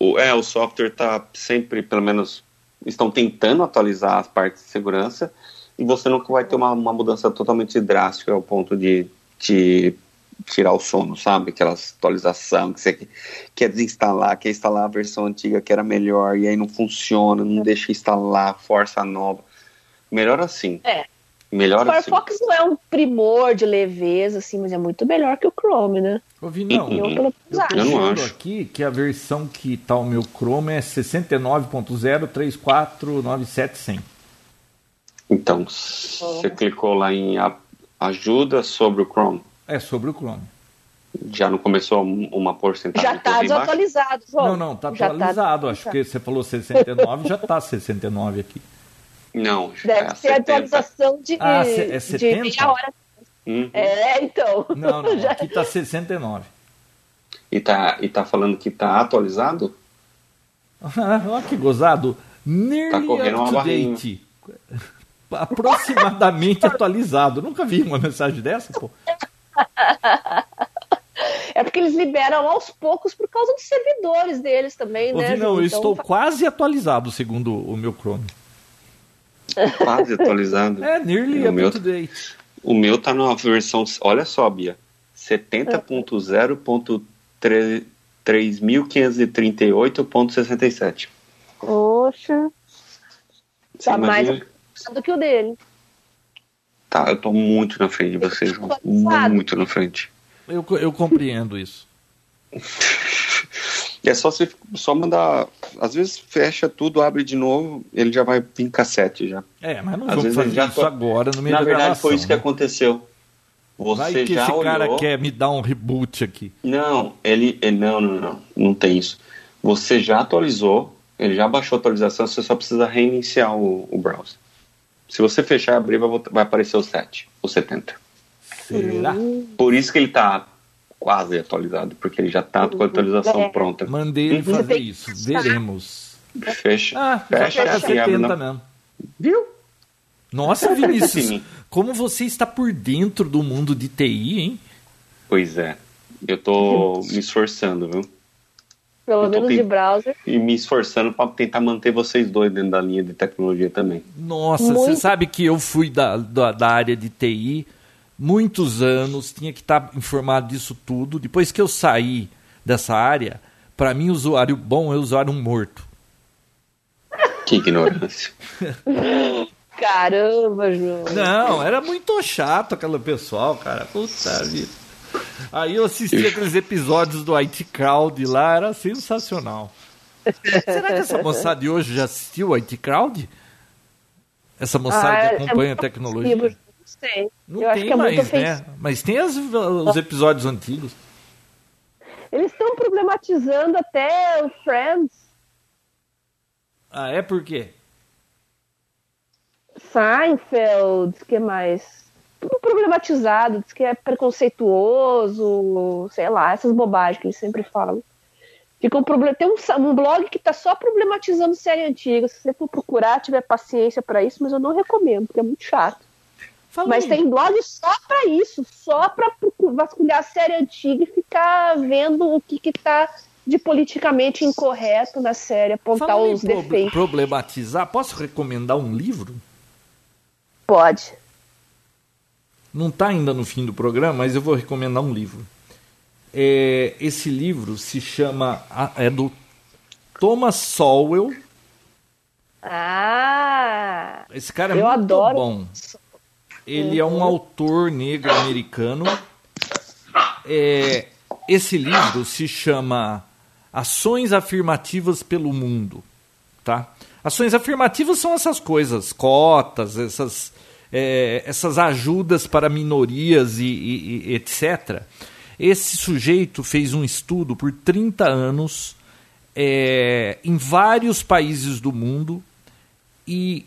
o, é, o software está sempre, pelo menos, estão tentando atualizar as partes de segurança e você nunca vai ter uma, uma mudança totalmente drástica ao ponto de te tirar o sono, sabe? Aquela atualização que você quer desinstalar, quer instalar a versão antiga que era melhor e aí não funciona, não deixa instalar, força nova. Melhor assim. É. Melhor O assim. Firefox não é um primor de leveza, assim, mas é muito melhor que o Chrome, né? Não. Uhum. Eu, pelo menos, Eu acho. Eu não acho. aqui que a versão que tá o meu Chrome é 69.0349700. Então, você clicou lá em a- ajuda sobre o Chrome. É sobre o Chrome. Já não começou um- uma porcentagem Já tá embaixo? desatualizado, João. Não, não, tá Já atualizado. Acho que você falou 69, já tá 69 aqui. Não, Deve é ser 70. atualização de, Ah, é de 70? meia hora. Uhum. É, então. Não, não, Já- aqui tá 69. E, tá, e tá falando que tá atualizado? Olha que gozado. Nearly Tá correndo up uma to date. Aproximadamente atualizado. Nunca vi uma mensagem dessa, pô. É porque eles liberam aos poucos por causa dos servidores deles também, né? Ouvi, não, Ju? eu Então, estou quase atualizado, segundo o meu Chrome. Quase atualizado. É, nearly O meu-. O meu tá numa versão, olha só, Bia, 70.0.3538.67. Poxa, Você Tá mais imagina? Do que o dele. Tá, eu tô muito na frente de vocês. Muito na frente. Eu, eu compreendo isso. É só você só mandar. Às vezes fecha tudo, abre de novo, ele já vai vir cassete já. É, mas não Às vamos vezes fazer isso to- agora no meio Na da verdade, gravação. foi isso que né? aconteceu. Você Vai que já esse cara olhou... quer me dar um reboot aqui. Não, ele, ele. Não, não, não. Não tem isso. Você já atualizou, ele já baixou a atualização, você só precisa reiniciar o, o browser. Se você fechar e abrir, vai, voltar- vai aparecer o 7, o 70. Será? Por isso que ele tá quase atualizado, porque ele já tá com a atualização É. pronta. Mandei ele Uhum. fazer isso. Veremos. Fecha. Ah, fecha abre 70 na- mesmo. Viu? Nossa, Vinícius, como você está por dentro do mundo de TI, hein? Pois é. Eu tô me esforçando, viu? Pelo Eu menos de browser. E me esforçando para tentar manter vocês dois dentro da linha de tecnologia também. Nossa, Muito. você sabe que eu fui da, da, da área de TI muitos anos, tinha que estar informado disso tudo. Depois que eu saí dessa área, para mim, usuário bom é usuário morto. Que ignorância. Caramba, João. Não, era muito chato aquele pessoal, cara. Puta vida. Aí eu assisti aqueles episódios do IT Crowd lá, era sensacional. Será que essa moçada de hoje já assistiu o IT Crowd? Essa moçada Ah, que é acompanha a muito tecnologia? ofensivo, Não sei. Não eu acho tem é muito mais, ofensivo. né? Mas tem as- os episódios antigos. Eles estão problematizando até o Friends. Ah, é por quê? Seinfeld, que mais? Tudo problematizado, diz que é preconceituoso, sei lá, essas bobagens que eles sempre falam. Ficam problem... Tem um, um blog que tá só problematizando série antiga. Se você for procurar, tiver paciência pra isso, mas eu não recomendo, porque é muito chato. Mas tem blog só para isso, só para vasculhar a série antiga e ficar vendo o que, que tá de politicamente incorreto na série, apontar Fala os defeitos. Problematizar, posso recomendar um livro? Pode. Não está ainda no fim do programa, mas eu vou recomendar um livro. É, esse livro se chama. É do Thomas Sowell. Ah! Esse cara é eu muito adoro. bom. Ele uhum. é um autor negro americano. É, esse livro se chama Ações Afirmativas pelo Mundo. Tá? Ações afirmativas são essas coisas, cotas, essas, é, essas ajudas para minorias e, e, e etc. Esse sujeito fez um estudo por 30 anos é, em vários países do mundo e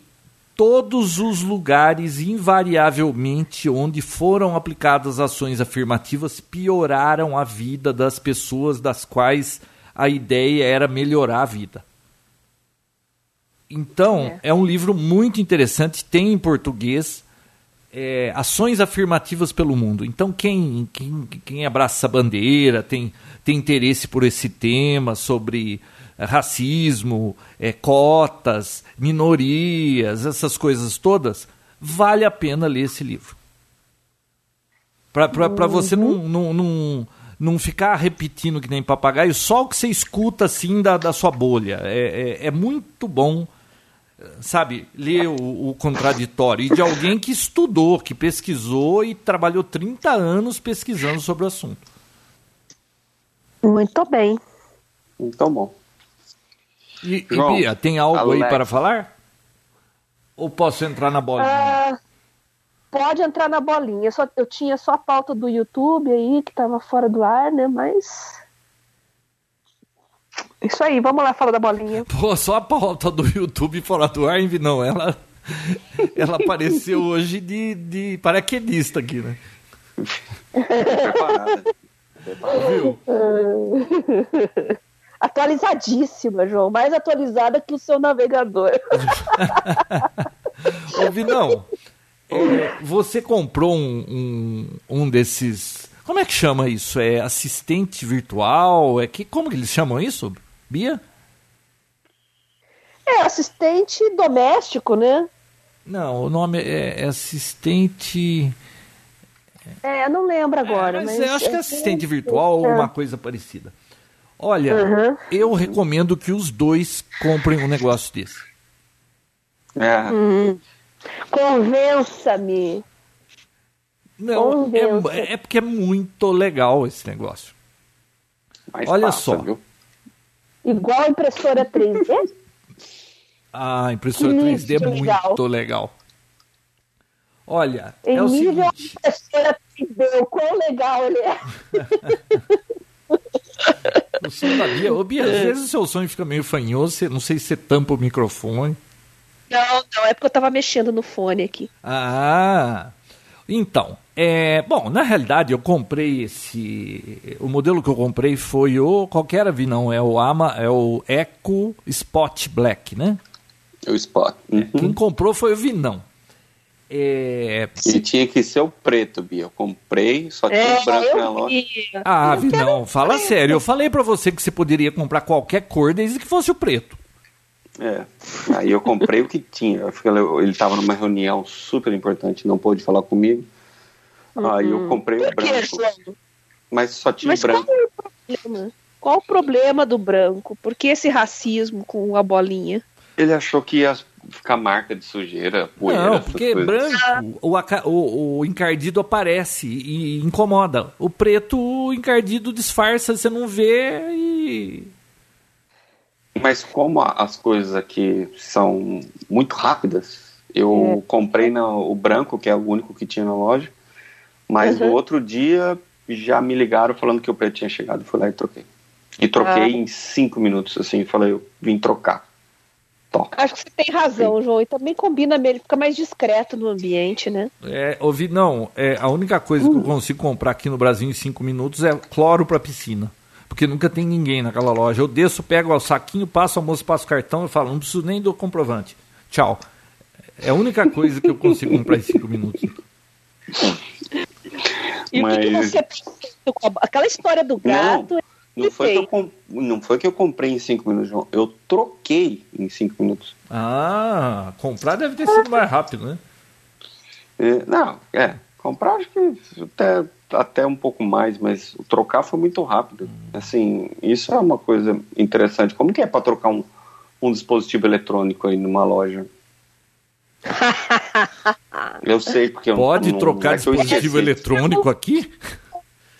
todos os lugares, invariavelmente, onde foram aplicadas ações afirmativas, pioraram a vida das pessoas das quais a ideia era melhorar a vida. Então, é, é um livro muito interessante, tem em português. É, ações afirmativas pelo mundo. Então, quem, quem, quem abraça essa bandeira, tem, tem interesse por esse tema sobre racismo, é, cotas, minorias, essas coisas todas, vale a pena ler esse livro. Para uhum. você não, não, não, não ficar repetindo que nem papagaio, só o que você escuta assim da, da sua bolha. É, é, é muito bom, sabe, ler o, o, contraditório. E de alguém que estudou, que pesquisou e trabalhou 30 anos pesquisando sobre o assunto. Muito bem. Muito bom. E, João, e Bia, tem algo Alex. aí para falar? Ou posso entrar na bolinha? Ah, pode entrar na bolinha. Eu, só, eu tinha só a pauta do YouTube aí, que estava fora do ar, né? Mas. Isso aí, vamos lá falar da bolinha. Pô, só a pauta do YouTube fora do ar, não. Ela, ela apareceu hoje de, de paraquedista aqui, né? Preparada. Viu? atualizadíssima, João, mais atualizada que o seu navegador. Ouvi não. É, você comprou um, um, um, desses. Como é que chama isso? É assistente virtual? É que como que eles chamam isso, Bia? É assistente doméstico, né? Não, o nome é, é assistente. É, não lembro agora. É, mas, mas eu acho que é assistente virtual ou uma coisa parecida. Olha, uhum. eu recomendo que os dois comprem um negócio desse. É. Uhum. Convença-me. Não, Convença. é, é, porque é muito legal esse negócio. Mais Olha passa, só. Viu? Igual a impressora 3D? Ah, a impressora 3D é muito legal. legal. Olha, em é o nível seguinte... impressora 3D, o quão legal ele é. O som da Bia. Ô, Bia, às é. vezes o seu som fica meio fanhoso, você, não sei se você tampa o microfone. Não, não, é porque eu tava mexendo no fone aqui. Ah, então, é, bom, na realidade eu comprei esse, o modelo que eu comprei foi o, qualquer era, vi não, é o Ama, é o Eco Spot Black, né? É o Spot. Uhum. Quem comprou foi o Vinão. É... Ele tinha que ser o preto, Bia. Eu comprei, só tinha é, o branco na loja. Ah, vi, não, fala preto. sério. Eu falei para você que você poderia comprar qualquer cor desde que fosse o preto. É. Aí eu comprei o que tinha. Ele estava numa reunião super importante, não pôde falar comigo. Uhum. Aí eu comprei o branco. Mas só tinha Mas branco. Qual, é o problema? qual o problema do branco? Por que esse racismo com a bolinha? Ele achou que ia ficar marca de sujeira, poeira. Não, porque branco, o, o, o, encardido aparece e incomoda. O preto, o encardido disfarça, você não vê e. Mas como as coisas aqui são muito rápidas, eu é. comprei no, o branco, que é o único que tinha na loja, mas uhum. no outro dia já me ligaram falando que o preto tinha chegado, fui lá e troquei. E troquei ah. em cinco minutos, assim, falei, eu vim trocar. Acho que você tem razão, Sim. João. E também combina ele fica mais discreto no ambiente, né? É, ouvi, não, é, a única coisa que eu consigo comprar aqui no Brasil em cinco minutos é cloro para piscina. Porque nunca tem ninguém naquela loja. Eu desço, pego o saquinho, passo a moça, passo o cartão e falo, não preciso nem do comprovante. Tchau. É a única coisa que eu consigo comprar em cinco minutos. E Mas... o que, que você? Aquela história do gato. Não, não foi, que eu, não foi que eu comprei em cinco minutos, João. Eu troquei em cinco minutos. Ah, comprar deve ter sido mais rápido, né? É, não, é. Comprar acho que até, até um pouco mais, mas trocar foi muito rápido. Assim, isso é uma coisa interessante. Como que é para trocar um, um dispositivo eletrônico aí numa loja? eu sei porque Pode não, trocar não é dispositivo eletrônico aqui?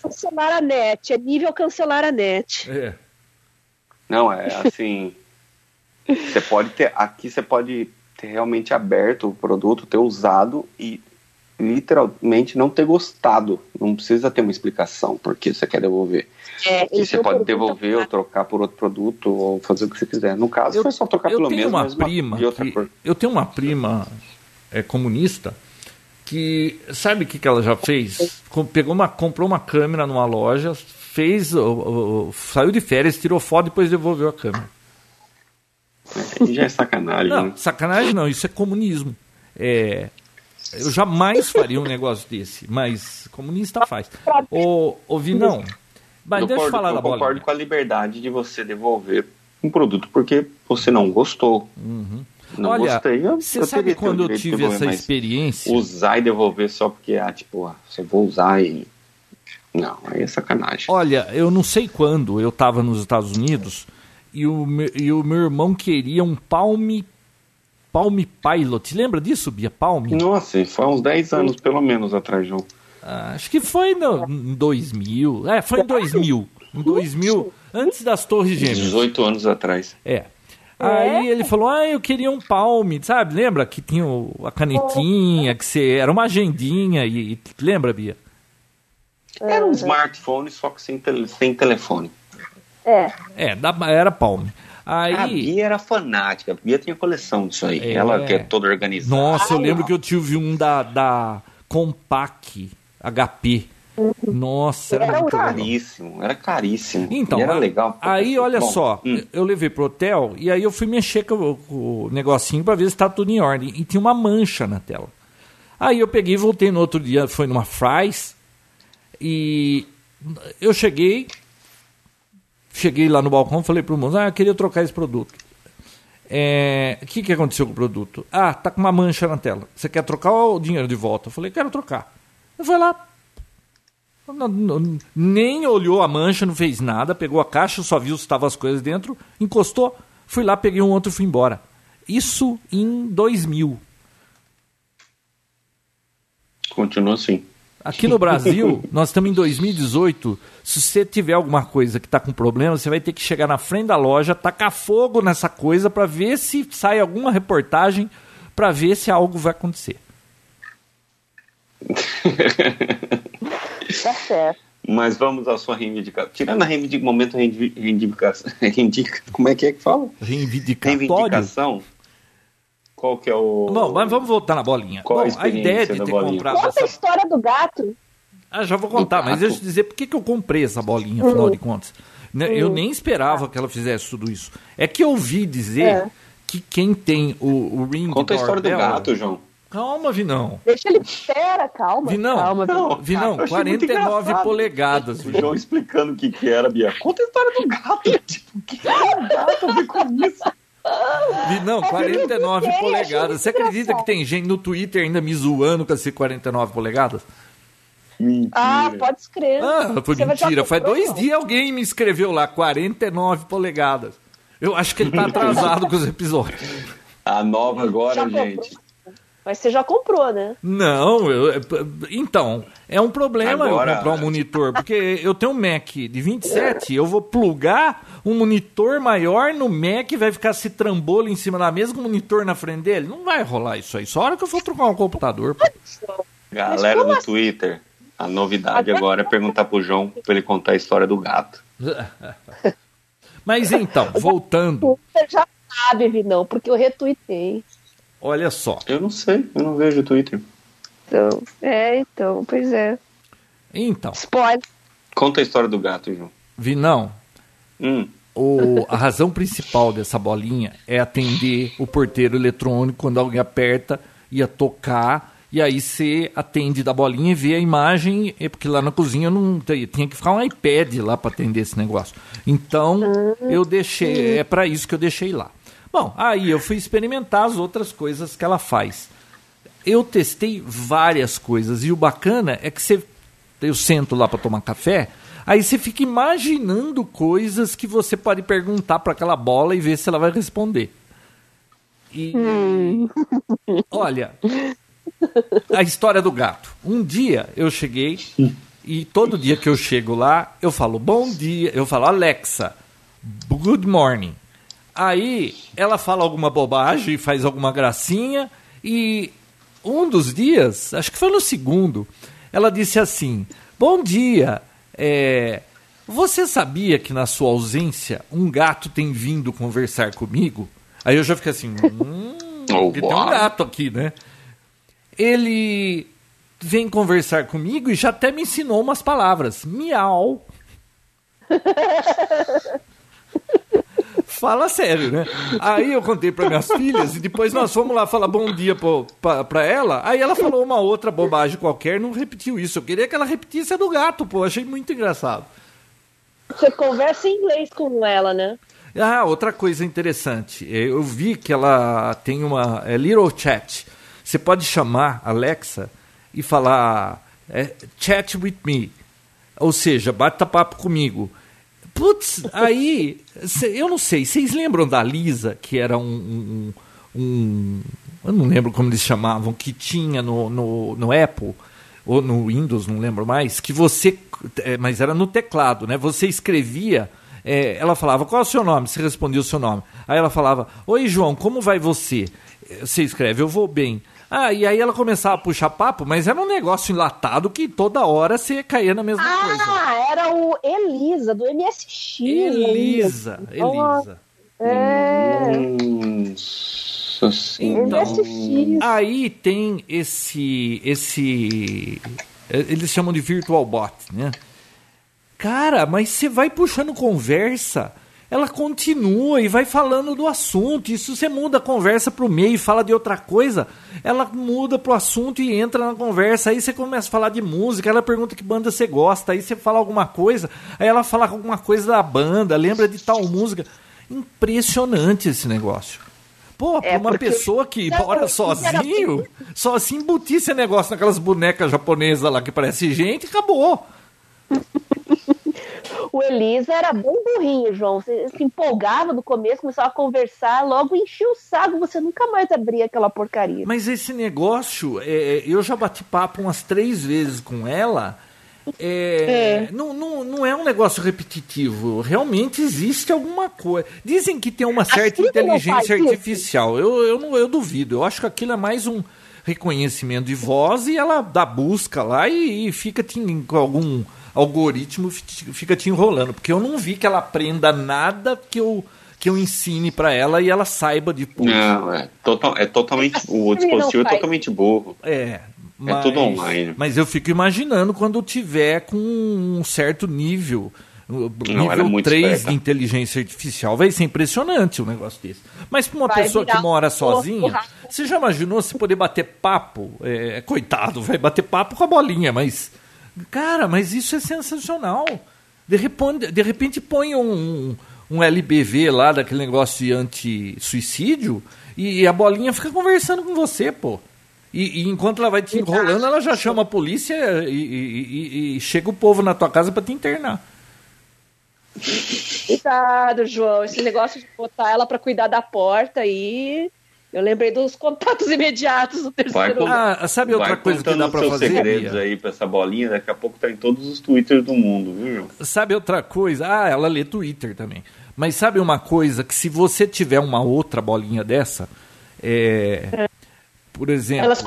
Cancelar a net, é nível cancelar a net. É. Não, é assim. você pode ter. Aqui você pode ter realmente aberto o produto, ter usado e literalmente não ter gostado. Não precisa ter uma explicação porque você quer devolver. É, e você pode devolver ou trocar por outro produto ou fazer o que você quiser. No caso, eu, foi só trocar pelo mesmo, uma prima de outra cor. Eu tenho uma prima é, comunista que sabe o que, que ela já fez? Pegou uma, comprou uma câmera numa loja, fez, saiu de férias, tirou foto e depois devolveu a câmera. É, já é sacanagem. Não, né? sacanagem não, isso é comunismo. É, eu jamais faria um negócio desse, mas comunista faz. Ô, ô Vinão, mas eu deixa eu falar eu da bola. Eu concordo com a liberdade de você devolver um produto porque você não gostou. Uhum. Não Olha, gostei. Eu, você sabe quando eu tive essa experiência? Usar e devolver só porque, ah, tipo, ah, você vou usar e. Não, aí é sacanagem. Olha, eu não sei quando eu estava nos Estados Unidos e o, meu, e o meu irmão queria um Palm Palm Pilot. Lembra disso, Bia? Palm? Nossa, foi uns 10 anos pelo menos atrás, João. Ah, acho que foi no, em 2000. É, foi em 2000. Em 2000, antes das Torres Gêmeas. 18 anos atrás. É. Aí ele falou: Ah, eu queria um palme, sabe? Lembra que tinha a canetinha, que você, era uma agendinha, e, lembra, Bia? Era um smartphone, só que sem, tele, sem telefone. É. É, era palme. Aí... A Bia era fanática, a Bia tinha coleção disso aí. É... Ela que é toda organizada. Nossa, eu lembro que eu tive um da, da Compaq HP. Nossa, era, era muito caríssimo, legal. era caríssimo. Então, era legal. Aí, olha Bom, só, hum. eu levei pro hotel e aí eu fui mexer com o, o negocinho para ver se tá tudo em ordem. E tinha uma mancha na tela. Aí eu peguei e voltei no outro dia, foi numa Fry's e eu cheguei, cheguei lá no balcão, falei pro moço, ah, eu queria trocar esse produto. É, o que, que aconteceu com o produto? Ah, tá com uma mancha na tela. Você quer trocar o dinheiro de volta? Eu falei, quero trocar. Eu fui lá, nem olhou a mancha, não fez nada, pegou a caixa, só viu se estavam as coisas dentro, encostou, fui lá, peguei um outro e fui embora. Isso em 2000. Continua assim. Aqui no Brasil, nós estamos em 2018. Se você tiver alguma coisa que está com problema, você vai ter que chegar na frente da loja, tacar fogo nessa coisa para ver se sai alguma reportagem, para ver se algo vai acontecer. Tá certo. Mas vamos à sua reivindicação. Tirando a reivindic... momento reivindicação. Reivindica... Como é que é que fala? Reivindicação. Qual que é o. Bom, mas vamos voltar na bolinha. Qual Bom, a, a ideia de ter bolinha? comprado. Conta essa... a história do gato. Ah, já vou contar, mas deixa eu te dizer por que, que eu comprei essa bolinha, afinal uhum. de contas. Né, eu nem esperava que ela fizesse tudo isso. É que eu ouvi dizer é. que quem tem o, o ring. Conta a história do gato, João. Calma, Vinão. Deixa ele. Pera, calma. Vinão, calma, Vinão. Vinão 49 polegadas. O João explicando o que, que era, Bia. Conta a história do gato. Tipo, o que é o gato a ver com isso? Vinão, 49 é polegadas. Você acredita que tem gente no Twitter ainda me zoando com esse 49 polegadas? Mentira. Ah, pode escrever. Ah, foi mentira. Faz dois dias alguém me escreveu lá, 49 polegadas. Eu acho que ele tá atrasado com os episódios. A nova agora, já gente. Mas você já comprou, né? Não, eu, então, é um problema Agora... eu comprar um monitor, porque eu tenho um Mac de 27, eu vou plugar um monitor maior no Mac, vai ficar esse trambolho em cima da mesa com o monitor na frente dele. Não vai rolar isso aí, só hora que eu for trocar um computador. Pô. Galera do assim? Twitter, a novidade agora é perguntar pro João pra ele contar a história do gato. Mas então, voltando. Você já sabe, Vinão, porque eu retuitei. Olha só. Eu não sei, eu não vejo o Twitter. Então, é, então, pois é. Então. Spoiler. Conta a história do gato, João. Vi não. Hum. O, a razão principal dessa bolinha é atender o porteiro eletrônico quando alguém aperta, ia tocar E aí você atende da bolinha e vê a imagem, é porque lá na cozinha não tinha que ficar um iPad lá para atender esse negócio. Então eu deixei, é para isso que eu deixei lá. Bom, aí eu fui experimentar as outras coisas que ela faz. Eu testei várias coisas e o bacana é que você, eu sento lá para tomar café, aí você fica imaginando coisas que você pode perguntar para aquela bola e ver se ela vai responder. E hum. olha, a história do gato. Um dia eu cheguei e todo dia que eu chego lá, eu falo bom dia, eu falo Alexa, good morning. Aí ela fala alguma bobagem, faz alguma gracinha e um dos dias, acho que foi no segundo, ela disse assim: Bom dia, é, você sabia que na sua ausência um gato tem vindo conversar comigo? Aí eu já fiquei assim: Hum, oh, tem um gato aqui, né? Ele vem conversar comigo e já até me ensinou umas palavras: miau. Fala sério, né? Aí eu contei para minhas filhas e depois nós fomos lá falar bom dia para ela. Aí ela falou uma outra bobagem qualquer, não repetiu isso. Eu queria que ela repetisse a do gato, pô. Achei muito engraçado. Você conversa em inglês com ela, né? Ah, outra coisa interessante. Eu vi que ela tem uma é, little chat. Você pode chamar Alexa e falar é, chat with me. Ou seja, bata papo comigo. Putz, aí, eu não sei, vocês lembram da Lisa, que era um, um, um, Eu não lembro como eles chamavam, que tinha no, no, no Apple, ou no Windows, não lembro mais, que você. É, mas era no teclado, né? Você escrevia. É, ela falava, qual é o seu nome? Você respondia o seu nome. Aí ela falava, Oi, João, como vai você? Você escreve, eu vou bem. Ah, e aí ela começava a puxar papo, mas era um negócio enlatado que toda hora você caía na mesma ah, coisa. Ah, era o Elisa, do MSX. Elisa, Elisa. É. Então, aí tem esse, esse, eles chamam de virtual bot, né? Cara, mas você vai puxando conversa ela continua e vai falando do assunto. E se você muda a conversa para o meio e fala de outra coisa, ela muda para o assunto e entra na conversa. Aí você começa a falar de música, ela pergunta que banda você gosta, aí você fala alguma coisa, aí ela fala alguma coisa da banda, lembra de tal música. Impressionante esse negócio. Pô, é, uma pessoa que mora sozinho, só assim embutir esse negócio naquelas bonecas japonesas lá que parece gente, acabou. O Elisa era bem burrinho, João. Você se empolgava no começo, começava a conversar, logo enchia o saco, você nunca mais abria aquela porcaria. Mas esse negócio, é, é, eu já bati papo umas três vezes com ela. É, é. Não, não, não é um negócio repetitivo. Realmente existe alguma coisa. Dizem que tem uma certa inteligência artificial. Eu, eu, não, eu duvido. Eu acho que aquilo é mais um reconhecimento de voz e ela dá busca lá e, e fica com algum algoritmo fica te enrolando, porque eu não vi que ela aprenda nada que eu que eu ensine para ela e ela saiba depois. Não, é, total, é totalmente o dispositivo é totalmente burro. É, mas, é tudo online. Mas eu fico imaginando quando tiver com um certo nível, nível não, 3 esperta. de inteligência artificial, vai ser impressionante um negócio desse. Mas para uma vai pessoa que mora sozinha, você já imaginou se poder bater papo? É, coitado, vai bater papo com a bolinha, mas Cara, mas isso é sensacional. De repente, de repente põe um, um LBV lá daquele negócio de anti-suicídio e, a bolinha fica conversando com você, pô. E, e enquanto ela vai te enrolando, ela já chama a polícia e, e, e chega o povo na tua casa para te internar. Cuidado, João. Esse negócio de botar ela para cuidar da porta aí. Eu lembrei dos contatos imediatos do terceiro. Vai, ah, sabe outra coisa que dá para fazer? segredos aí para essa bolinha, daqui a pouco tá em todos os twitters do mundo, viu? Sabe outra coisa? Ah, ela lê Twitter também. Mas sabe uma coisa que se você tiver uma outra bolinha dessa, é, é. por exemplo, elas,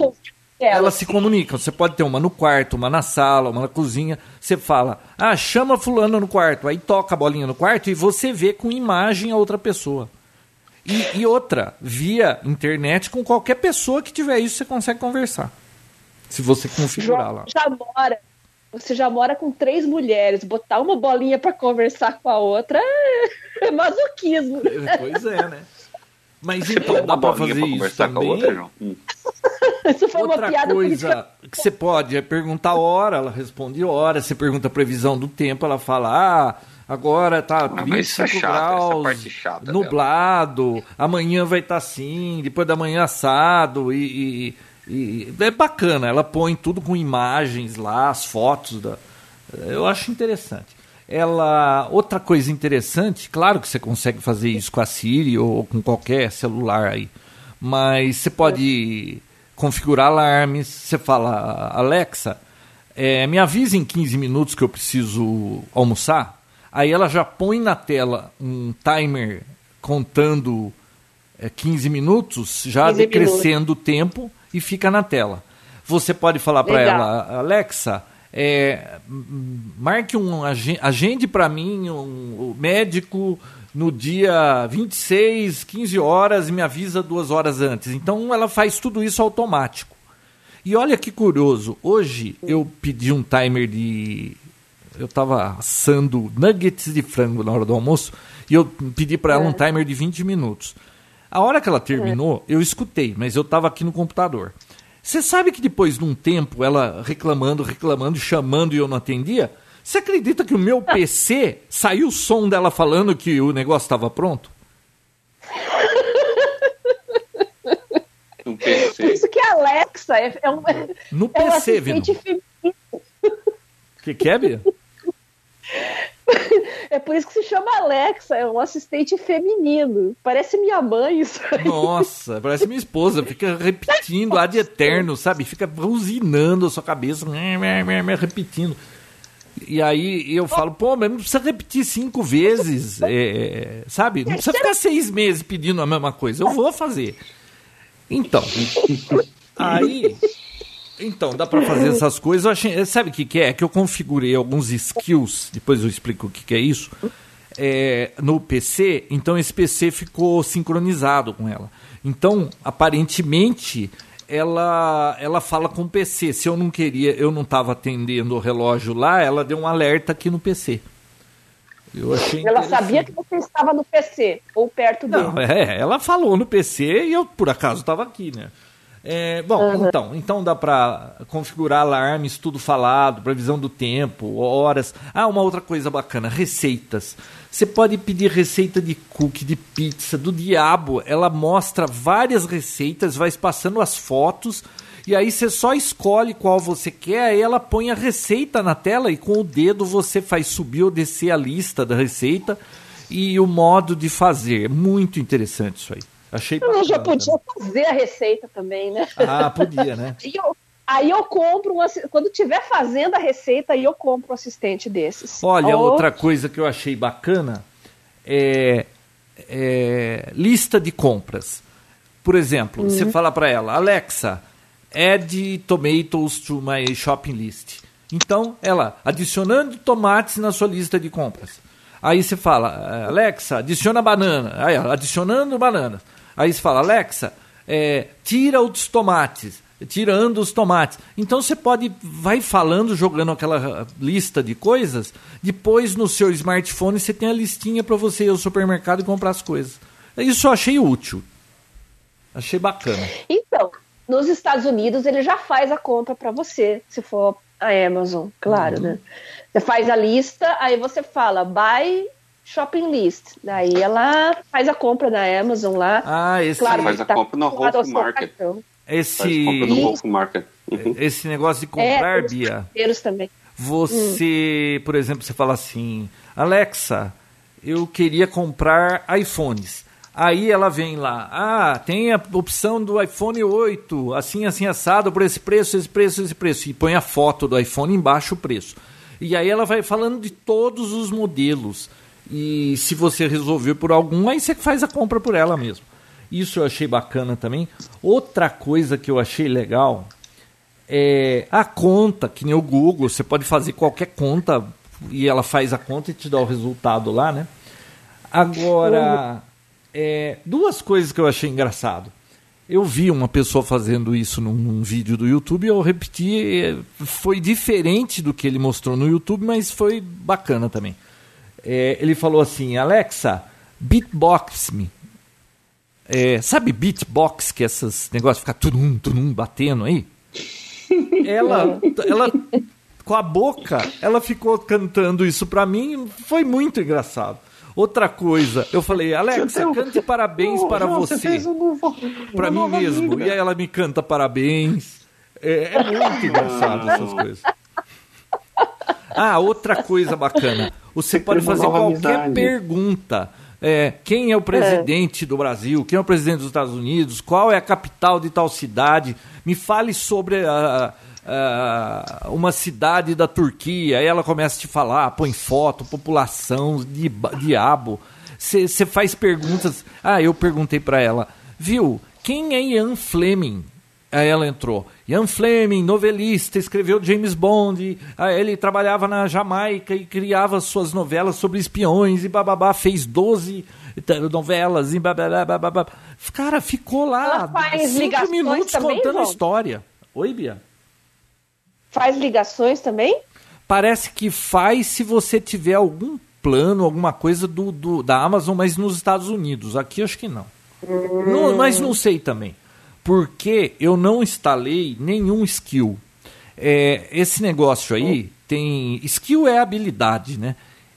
elas se comunicam. Você pode ter uma no quarto, uma na sala, uma na cozinha. Você fala, ah, chama fulano no quarto. Aí toca a bolinha no quarto e você vê com imagem a outra pessoa. E, e, outra, via internet, com qualquer pessoa que tiver isso, você consegue conversar. Se você configurar lá. Já mora. Você já mora com três mulheres. Botar uma bolinha para conversar com a outra é masoquismo. Pois é, né? Mas então, dá pra fazer isso também. Outra, hum. Isso foi Outra uma piada coisa que você pode é perguntar a hora, ela responde hora. Você pergunta a previsão do tempo, ela fala, ah, agora tá 25 é chato, graus, nublado, dela. amanhã vai estar tá assim, depois da manhã assado e, e, e, é bacana. Ela põe tudo com imagens lá, as fotos da. Eu acho interessante. Ela, outra coisa interessante, claro que você consegue fazer isso com a Siri ou com qualquer celular aí, mas você pode configurar alarmes. Você fala, Alexa, é, me avise em 15 minutos que eu preciso almoçar. Aí ela já põe na tela um timer contando é, 15 minutos, já 15 decrescendo o tempo e fica na tela. Você pode falar para ela, Alexa, é, marque um agende para mim um, um médico no dia 26, 15 horas e me avisa duas horas antes. Então ela faz tudo isso automático. E olha que curioso, hoje eu pedi um timer de eu estava assando nuggets de frango na hora do almoço e eu pedi para ela é. um timer de 20 minutos. A hora que ela terminou, é. eu escutei, mas eu estava aqui no computador. Você sabe que depois de um tempo, ela reclamando, reclamando, chamando e eu não atendia? Você acredita que o meu PC saiu o som dela falando que o negócio estava pronto? Um PC. Por isso que a Alexa é, é um, no é PC, um. O que, que é, Bia? É por isso que se chama Alexa, é um assistente feminino. Parece minha mãe isso aí. Nossa, parece minha esposa, fica repetindo ad eterno, sabe? Fica usinando a sua cabeça, repetindo. E aí eu falo, pô, mas não precisa repetir cinco vezes, é, sabe? Não precisa ficar seis meses pedindo a mesma coisa. Eu vou fazer. Então, aí então, dá para fazer essas coisas. Eu achei, sabe o que, que é? É que eu configurei alguns skills, depois eu explico o que, que é isso, é, no PC, então esse PC ficou sincronizado com ela. Então, aparentemente, ela, ela fala com o PC. Se eu não queria, eu não estava atendendo o relógio lá, ela deu um alerta aqui no PC. Eu achei ela sabia que você estava no PC ou perto dele. Não, é, ela falou no PC e eu por acaso estava aqui, né? É, bom, uhum. então, então dá para configurar alarmes, tudo falado, previsão do tempo, horas. Ah, uma outra coisa bacana, receitas. Você pode pedir receita de cookie, de pizza, do diabo. Ela mostra várias receitas, vai passando as fotos e aí você só escolhe qual você quer, aí ela põe a receita na tela e com o dedo você faz subir ou descer a lista da receita e o modo de fazer. Muito interessante isso aí. Achei Eu já podia fazer a receita também, né? Ah, podia, né? aí, eu, aí eu compro, um, quando tiver fazendo a receita, aí eu compro um assistente desses. Olha, Ou... outra coisa que eu achei bacana é, é lista de compras. Por exemplo, uhum. você fala para ela, Alexa, add tomatoes to my shopping list. Então, ela adicionando tomates na sua lista de compras. Aí você fala, Alexa, adiciona banana. Aí, adicionando bananas. Aí você fala, Alexa, é, tira os tomates, tirando os tomates. Então você pode, vai falando, jogando aquela lista de coisas, depois no seu smartphone você tem a listinha para você ir ao supermercado e comprar as coisas. Isso eu achei útil. Achei bacana. Então, nos Estados Unidos ele já faz a compra para você, se for a Amazon, claro, uhum. né? Você faz a lista, aí você fala, buy shopping list. Daí ela faz a compra na Amazon lá. Ah, esse claro, faz a tá compra no Whole Market. Esse no Market. Uhum. Esse negócio de comprar, é, Bia. também. Você, hum. por exemplo, você fala assim: "Alexa, eu queria comprar iPhones". Aí ela vem lá, ah, tem a opção do iPhone 8, assim, assim, assado, por esse preço, esse preço, esse preço. E põe a foto do iPhone embaixo o preço. E aí ela vai falando de todos os modelos. E se você resolver por algum, aí você faz a compra por ela mesmo. Isso eu achei bacana também. Outra coisa que eu achei legal é a conta, que nem o Google, você pode fazer qualquer conta e ela faz a conta e te dá o resultado lá, né? Agora, é, duas coisas que eu achei engraçado. Eu vi uma pessoa fazendo isso num, num, vídeo do YouTube e eu repeti. Foi diferente do que ele mostrou no YouTube, mas foi bacana também é, ele falou assim: Alexa, beatbox me. É, sabe beatbox, que é esses negócios ficar turum, turum, batendo aí? Ela, ela, com a boca, ela ficou cantando isso pra mim, foi muito engraçado. Outra coisa, eu falei, Alexa, cante parabéns para você. você um para mim mesmo. Amiga. E aí ela me canta parabéns. É, é muito engraçado essas coisas. Ah, outra coisa bacana. Você pode fazer qualquer amizade. pergunta. É, quem é o presidente é. do Brasil? Quem é o presidente dos Estados Unidos? Qual é a capital de tal cidade? Me fale sobre a, a, uma cidade da Turquia. Aí ela começa a te falar, põe foto, população, de, diabo. Você faz perguntas. Ah, eu perguntei para ela, viu? Quem é Ian Fleming? Aí ela entrou. Ian Fleming, novelista, escreveu James Bond. Aí ele trabalhava na Jamaica e criava suas novelas sobre espiões e bababá, fez 12 novelas e bababá, bababá. Cara, ficou lá cinco minutos também, contando a história. Oi, Bia? Faz ligações também? Parece que faz se você tiver algum plano, alguma coisa do, do da Amazon, mas nos Estados Unidos. Aqui acho que não. Hum. não mas não sei também porque eu não instalei nenhum skill. É, esse negócio aí tem. Skill é habilidade, né?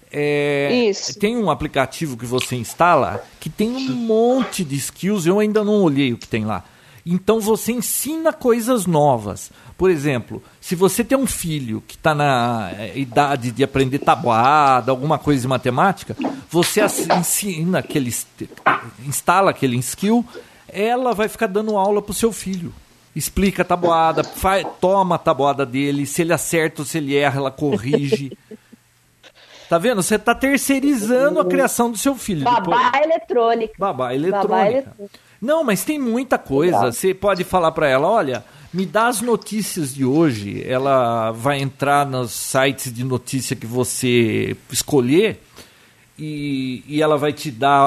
É. Tem um aplicativo que você instala que tem um monte de skills, eu ainda não olhei o que tem lá. Então você ensina coisas novas. Por exemplo, se você tem um filho que está na é, idade de aprender tabuada, alguma coisa de matemática, você ensina aquele, instala aquele skill ela vai ficar dando aula pro seu filho. Explica a tabuada, faz, toma a tabuada dele, se ele acerta ou se ele erra, ela corrige. Tá vendo? Você tá terceirizando a criação do seu filho. Babá Depois... eletrônica. Babá eletrônica. Babá eletrônica. Não, mas tem muita coisa. Você pode falar para ela, olha, me dá as notícias de hoje. Ela vai entrar nos sites de notícia que você escolher e, e ela vai te dar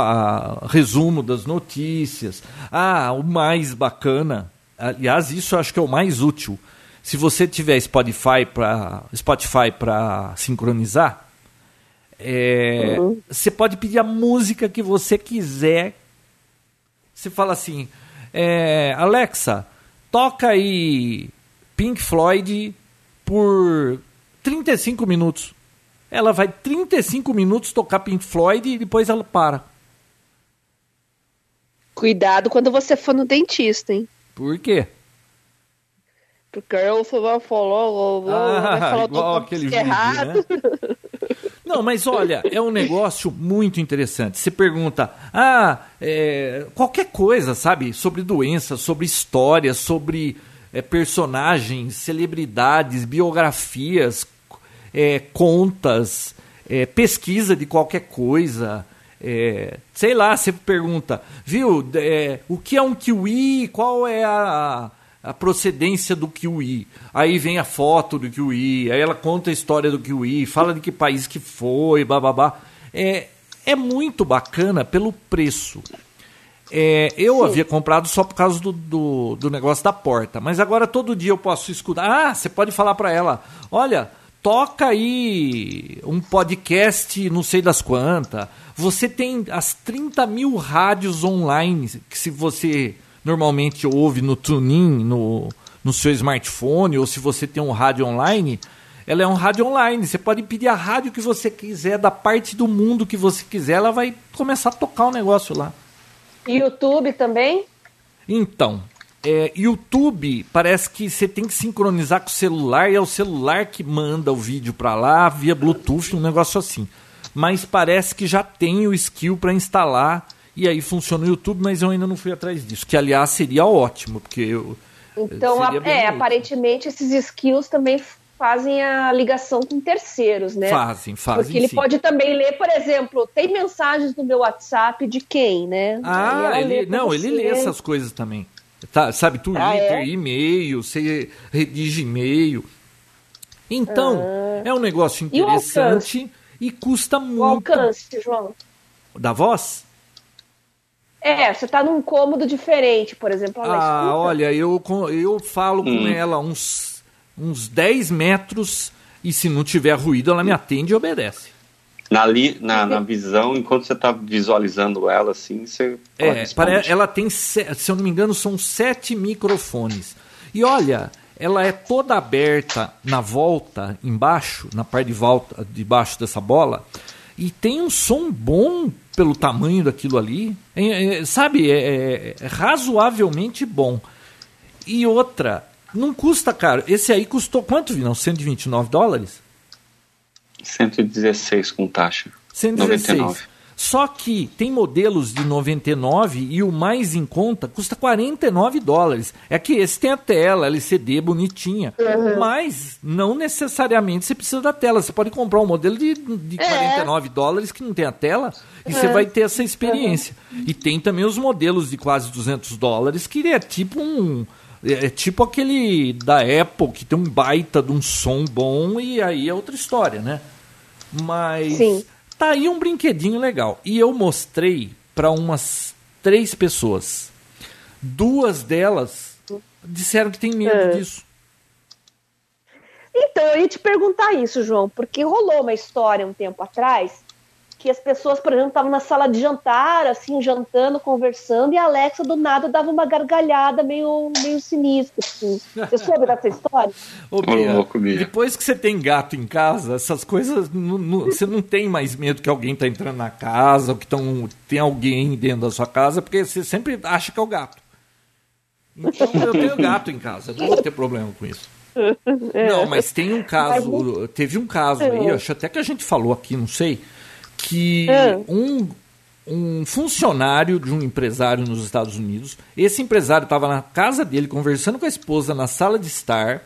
a, resumo das notícias. Ah, o mais bacana, aliás, isso eu acho que é o mais útil. Se você tiver Spotify para Spotify para sincronizar, é, uhum. você pode pedir a música que você quiser. Você fala assim, é, Alexa, toca aí Pink Floyd por 35 minutos. Ela vai 35 minutos tocar Pink Floyd e depois ela para. Cuidado quando você for no dentista, hein? Por quê? Porque eu vai falar, ah, vai falar igual aquele vídeo, errado. Né? Não, mas olha, é um negócio muito interessante. Você pergunta, ah, é, qualquer coisa, sabe? Sobre doença, sobre história, sobre é, personagens, celebridades, biografias, é, contas, é, pesquisa de qualquer coisa. É, sei lá, você pergunta, viu, é, o que é um kiwi? Qual é a, a procedência do kiwi? Aí vem a foto do kiwi, aí ela conta a história do kiwi, fala de que país que foi, bababá. É, é muito bacana pelo preço. É, eu Sim. havia comprado só por causa do, do, do, negócio da porta, mas agora todo dia eu posso escutar. Ah, você pode falar para ela: olha, toca aí um podcast, não sei das quantas. Você tem as 30 mil rádios online que se você normalmente ouve no TuneIn, no, no seu smartphone, ou se você tem um rádio online, ela é um rádio online. Você pode pedir a rádio que você quiser, da parte do mundo que você quiser, ela vai começar a tocar o um negócio lá. YouTube também? Então, é, YouTube parece que você tem que sincronizar com o celular e é o celular que manda o vídeo para lá via Bluetooth, um negócio assim. Mas parece que já tem o skill para instalar e aí funciona o YouTube, mas eu ainda não fui atrás disso. Que aliás seria ótimo, porque eu. Então, a, é, aparentemente esses skills também fazem a ligação com terceiros, né? Fazem, fazem. Porque ele sim. pode também ler, por exemplo, tem mensagens no meu WhatsApp de quem, né? Ah, ele, não, você. ele lê essas coisas também. Tá, sabe, Twitter, ah, é? e-mail, você redige e-mail. Então, ah. é um negócio interessante e, e custa muito. O alcance, João. Da voz? É, você tá num cômodo diferente, por exemplo. Ela ah, escuta. olha, eu, eu falo hum. com ela uns, uns 10 metros e se não tiver ruído, ela me atende e obedece. Na, li, na, na visão, enquanto você está visualizando ela, assim, você. É, para, ela tem, se eu não me engano, são sete microfones. E olha, ela é toda aberta na volta, embaixo, na parte de volta, debaixo dessa bola, e tem um som bom pelo tamanho daquilo ali. É, é, sabe, é, é razoavelmente bom. E outra, não custa caro. Esse aí custou quanto, Vinão? 129 dólares? 116 com taxa. 116. 99. Só que tem modelos de 99 e o mais em conta custa 49 dólares. É que esse tem a tela LCD bonitinha, uhum. mas não necessariamente você precisa da tela. Você pode comprar um modelo de, de 49 é. dólares que não tem a tela e você vai ter essa experiência. Uhum. E tem também os modelos de quase 200 dólares que é tipo um é, é tipo aquele da Apple que tem um baita de um som bom e aí é outra história, né? Mas Sim. tá aí um brinquedinho legal. E eu mostrei para umas três pessoas. Duas delas disseram que tem medo é. disso. Então, eu ia te perguntar isso, João, porque rolou uma história um tempo atrás que as pessoas, por exemplo, estavam na sala de jantar, assim, jantando, conversando, e a Alexa do nada dava uma gargalhada meio, meio sinistra. Assim. Você soube dessa história? Ô, Bia, depois que você tem gato em casa, essas coisas, você não tem mais medo que alguém está entrando na casa, ou que tão, tem alguém dentro da sua casa, porque você sempre acha que é o gato. Então, eu tenho gato em casa, não vou ter problema com isso. É. Não, mas tem um caso, teve um caso aí, é. acho até que a gente falou aqui, não sei, que é. um, um funcionário de um empresário nos Estados Unidos, esse empresário estava na casa dele conversando com a esposa na sala de estar.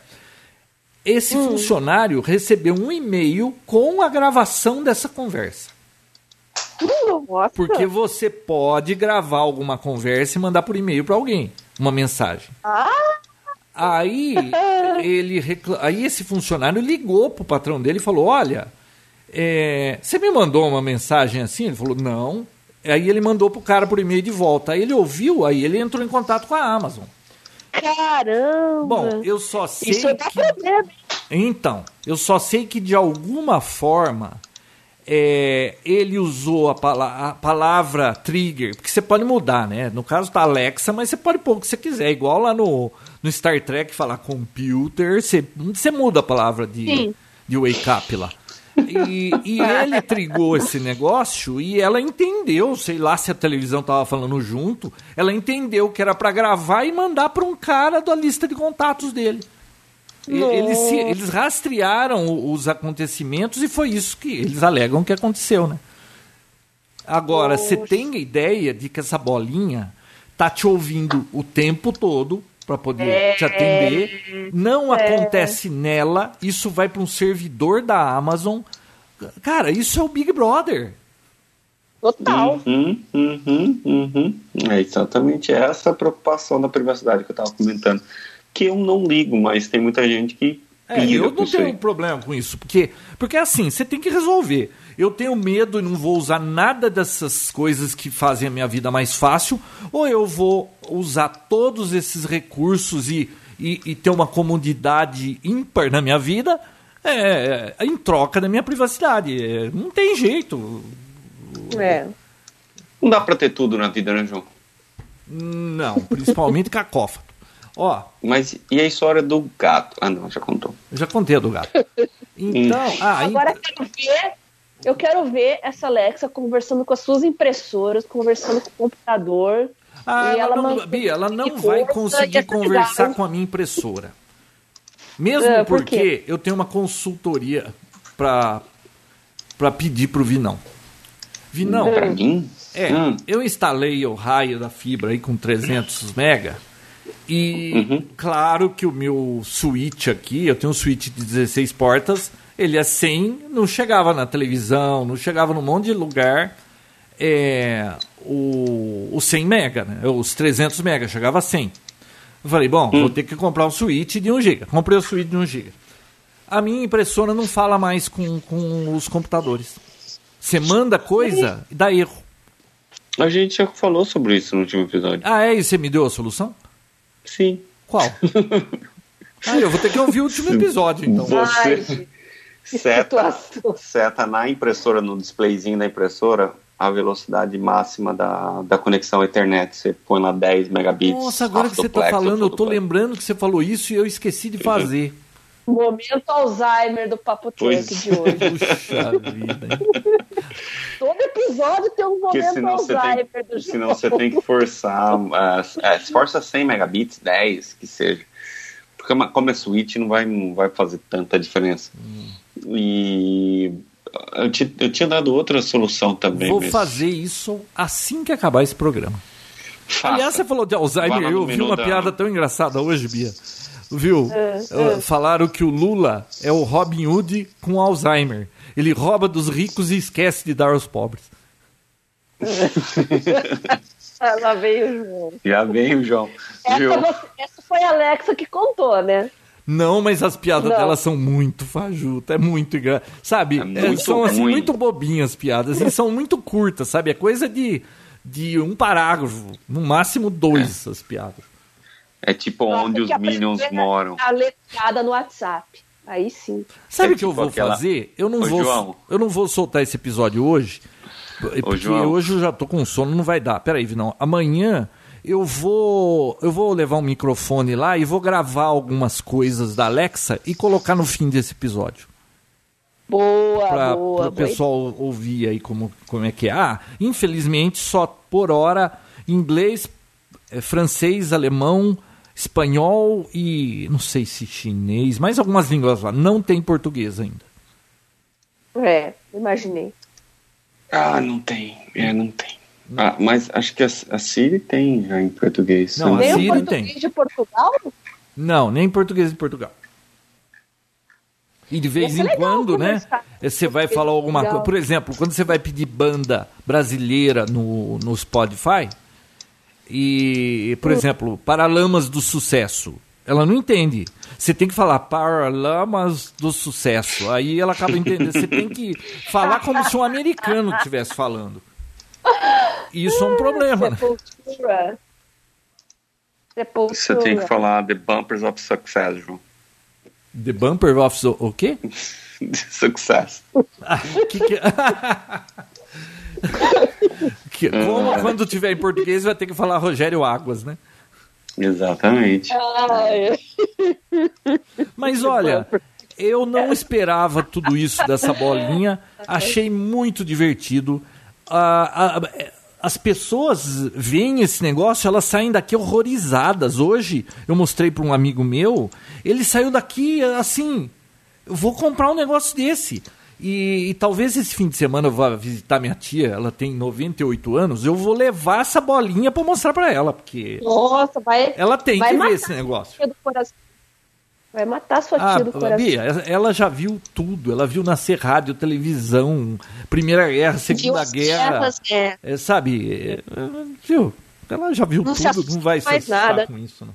Esse hum. funcionário recebeu um e-mail com a gravação dessa conversa. Nossa. Porque você pode gravar alguma conversa e mandar por e-mail para alguém, uma mensagem. Ah. Aí ele recla... aí esse funcionário ligou pro patrão dele e falou: "Olha, é, você me mandou uma mensagem assim? Ele falou, não. Aí ele mandou pro cara por e-mail de volta. Aí ele ouviu, aí ele entrou em contato com a Amazon. Caramba! Bom, eu só sei Isso que... Problema. Então, eu só sei que de alguma forma é, ele usou a, pala a, palavra trigger, porque você pode mudar, né? No caso da Alexa, mas você pode pôr o que você quiser. Igual lá no, no Star Trek falar computer, você, você muda a palavra de, de wake up lá. E, e ele trigou esse negócio e ela entendeu, sei lá se a televisão tava falando junto, ela entendeu que era para gravar e mandar para um cara da lista de contatos dele. Eles, se, eles rastrearam os acontecimentos e foi isso que eles alegam que aconteceu, né? Agora, você tem a ideia de que essa bolinha tá te ouvindo o tempo todo para poder é, te atender. Não é. acontece nela, isso vai para um servidor da Amazon. Cara, isso é o Big Brother. Total. Uhum, uhum, uhum. É exatamente essa a preocupação da privacidade que eu estava comentando. Que eu não ligo, mas tem muita gente que. É, eu não tenho aí. problema com isso, porque, porque assim, você tem que resolver eu tenho medo e não vou usar nada dessas coisas que fazem a minha vida mais fácil, ou eu vou usar todos esses recursos e, e, e ter uma comodidade ímpar na minha vida é, em troca da minha privacidade. É, não tem jeito. É. Não dá para ter tudo na vida, né, João? Não, principalmente cacófato. Ó. Mas e a história do gato? Ah, não, já contou. Eu já contei a do gato. Então, ah, agora ent... quero ver eu quero ver essa Alexa conversando com as suas impressoras, conversando com o computador. Ah, ela, ela não, Bia, ela não vai conseguir conversar com a minha impressora. Mesmo uh, por porque eu tenho uma consultoria para para pedir pro Vinão. Vinão, para mim? É, hum. eu instalei o raio da fibra aí com 300 mega. E uhum. claro que o meu switch aqui, eu tenho um switch de 16 portas, ele é 100, não chegava na televisão, não chegava num monte de lugar é, o, o 100 mega, né? os 300 mega, chegava a 100. Eu falei, bom, hum. vou ter que comprar um switch de 1 GB. Comprei o switch de 1 GB. A minha impressora não fala mais com, com os computadores. Você manda coisa e dá erro. A gente já falou sobre isso no último episódio. Ah, é? E você me deu a solução? Sim. Qual? ah, eu vou ter que ouvir o último episódio, então. Você, seta, seta na impressora, no displayzinho da impressora, a velocidade máxima da, da conexão à internet. Você põe lá 10 megabits. Nossa, agora que você está falando, eu tô lembrando que você falou isso e eu esqueci de fazer. Momento Alzheimer do Papo Tech de hoje. Puxa vida. Todo episódio tem um momento Alzheimer tem, do Senão você tem que forçar. Uh, é, força 100 megabits, 10, que seja. Porque como é Switch, não vai, não vai fazer tanta diferença. Hum. E eu, te, eu, tinha dado outra solução também. Vou fazer isso assim que acabar esse programa. Faça. Aliás, você falou de Alzheimer, eu ouvi uma da... piada tão engraçada hoje, Bia. Viu? Uh, uh. Falaram que o Lula é o Robin Hood com Alzheimer. Ele rouba dos ricos e esquece de dar aos pobres. Lá veio o João. Já veio o João. Essa, você, essa, foi a Alexa que contou, né? Não, mas as piadas Não. dela são muito fajutas, é muito engraçado. Sabe? É muito são assim, muito bobinhas as piadas e são muito curtas, sabe? É coisa de, de um parágrafo, no máximo dois é. as piadas. É tipo Nossa, onde os Minions moram. A letrada no WhatsApp. Aí sim. Sabe o é que tipo eu vou aquela... fazer? Eu não vou, João. eu não vou soltar esse episódio hoje, porque João. hoje eu já tô com sono, não vai dar. Peraí, não. Amanhã eu vou eu vou levar um microfone lá e vou gravar algumas coisas da Alexa e colocar no fim desse episódio. Boa, pra, boa. Para o pessoal ouvir aí como, como é que é. Ah, infelizmente só por hora inglês, é, francês, alemão, espanhol e não sei se chinês, mais algumas línguas lá. Não tem português ainda. É, imaginei. Ah, não tem. É, não tem. Ah, mas acho que a, a Siri tem já em português. Não, nem a Siri português tem. de Portugal? Não, nem português de Portugal. E de vez em quando, né? Você vai falar alguma coisa. Por exemplo, quando você vai pedir banda brasileira no, no Spotify, e, por hum. exemplo, Paralamas do Sucesso. Ela não entende. Você tem que falar Paralamas do Sucesso. Aí ela acaba entendendo. Você tem que falar como se um americano estivesse falando. Isso é um problema. Né? Sepultura. Você tem que falar The Bumpers of Success, João. The Bumper of o quê? Success. Ah, que que... que, como é. quando tiver em português vai ter que falar Rogério Águas, né? Exatamente. Mas olha, eu não esperava tudo isso dessa bolinha. Achei muito divertido. Ah, ah, as pessoas veem esse negócio, elas saem daqui horrorizadas. Hoje eu mostrei para um amigo meu, ele saiu daqui assim, eu vou comprar um negócio desse. E, e, talvez esse fim de semana eu vá visitar minha tia, ela tem 98 anos, eu vou levar essa bolinha para mostrar para ela, porque Nossa, vai, ela tem vai que ver esse negócio. Vai matar sua tia ah, do coração. Bia, ela já viu tudo, ela viu nascer rádio, televisão, Primeira Guerra, Segunda Guerra, guerras, é. É, sabe, é, viu? Ela já viu não tudo, não vai se nada com isso, não.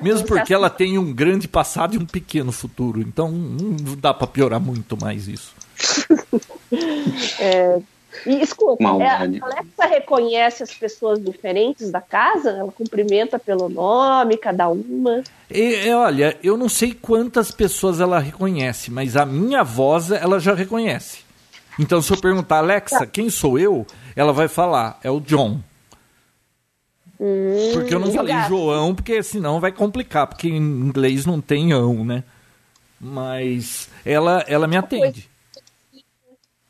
Mesmo porque ela tem um grande passado e um pequeno futuro. Então não dá para piorar muito mais isso. é, e escuta, é, a Alexa reconhece as pessoas diferentes da casa? Ela cumprimenta pelo nome, cada uma? E, olha, eu não sei quantas pessoas ela reconhece, mas a minha voz ela já reconhece. Então se eu perguntar, Alexa, tá. quem sou eu? Ela vai falar, é o John. Hum, porque eu não falei gato. João, porque senão vai complicar, porque em inglês não tem ão, né? Mas ela, ela me atende.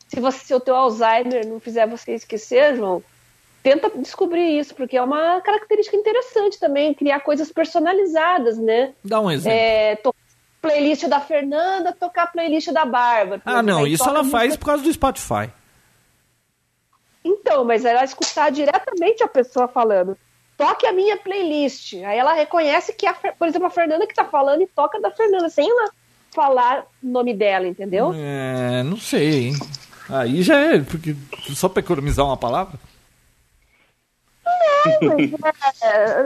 Se, você, se o teu Alzheimer não fizer você esquecer, João, tenta descobrir isso, porque é uma característica interessante também, criar coisas personalizadas, né? Dá um exemplo. É, playlist da Fernanda, tocar playlist da Bárbara. Ah, não, isso ela faz por causa do Spotify. Então, mas ela escutar diretamente a pessoa falando toque a minha playlist. Aí ela reconhece que, a, por exemplo, a Fernanda que tá falando e toca da Fernanda, sem ela falar o nome dela, entendeu? É, não sei, hein? Aí já é, porque só para economizar uma palavra? Não, mas é,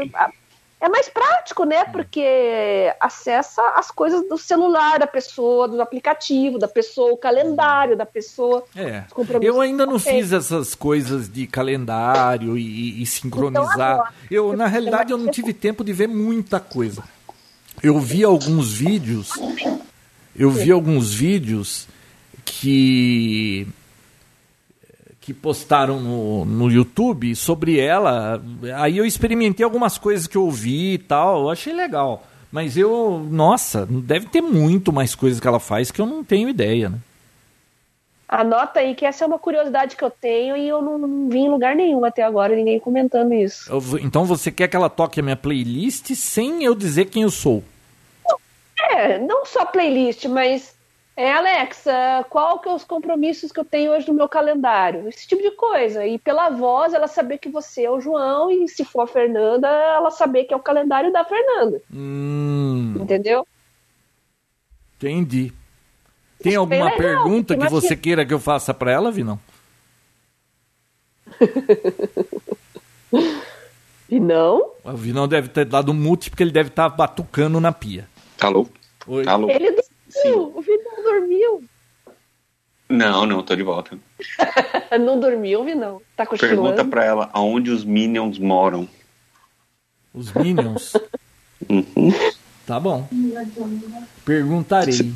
é mais prático, né? Porque acessa as coisas do celular da pessoa, do aplicativo da pessoa, o calendário da pessoa. É. Eu ainda não fiz essas coisas de calendário e, e sincronizar. Então, eu, na realidade, eu não tive tempo de ver muita coisa. Eu vi alguns vídeos eu vi alguns vídeos que que postaram no, no YouTube sobre ela. Aí eu experimentei algumas coisas que eu ouvi e tal, eu achei legal. Mas eu, nossa, deve ter muito mais coisas que ela faz que eu não tenho ideia, né? Anota aí que essa é uma curiosidade que eu tenho e eu não, não vi em lugar nenhum até agora, ninguém comentando isso. Eu, então você quer que ela toque a minha playlist sem eu dizer quem eu sou? É, não só playlist, mas é, Alexa, qual que é os compromissos que eu tenho hoje no meu calendário? Esse tipo de coisa. E pela voz, ela saber que você é o João e se for a Fernanda, ela saber que é o calendário da Fernanda. Hum, Entendeu? entendi. Tem alguma legal, pergunta que você queira que eu faça para ela, Vinão? E não? O Vinão deve ter dado mute porque ele deve estar batucando na pia. Alô? Oi. Alô? Ele Sim. o Vinão dormiu. Não, não, tô de volta. não dormiu, Vinão. Tá cochilando. Pergunta pra ela aonde os Minions moram. Os Minions. Uhum. tá bom. Perguntarei.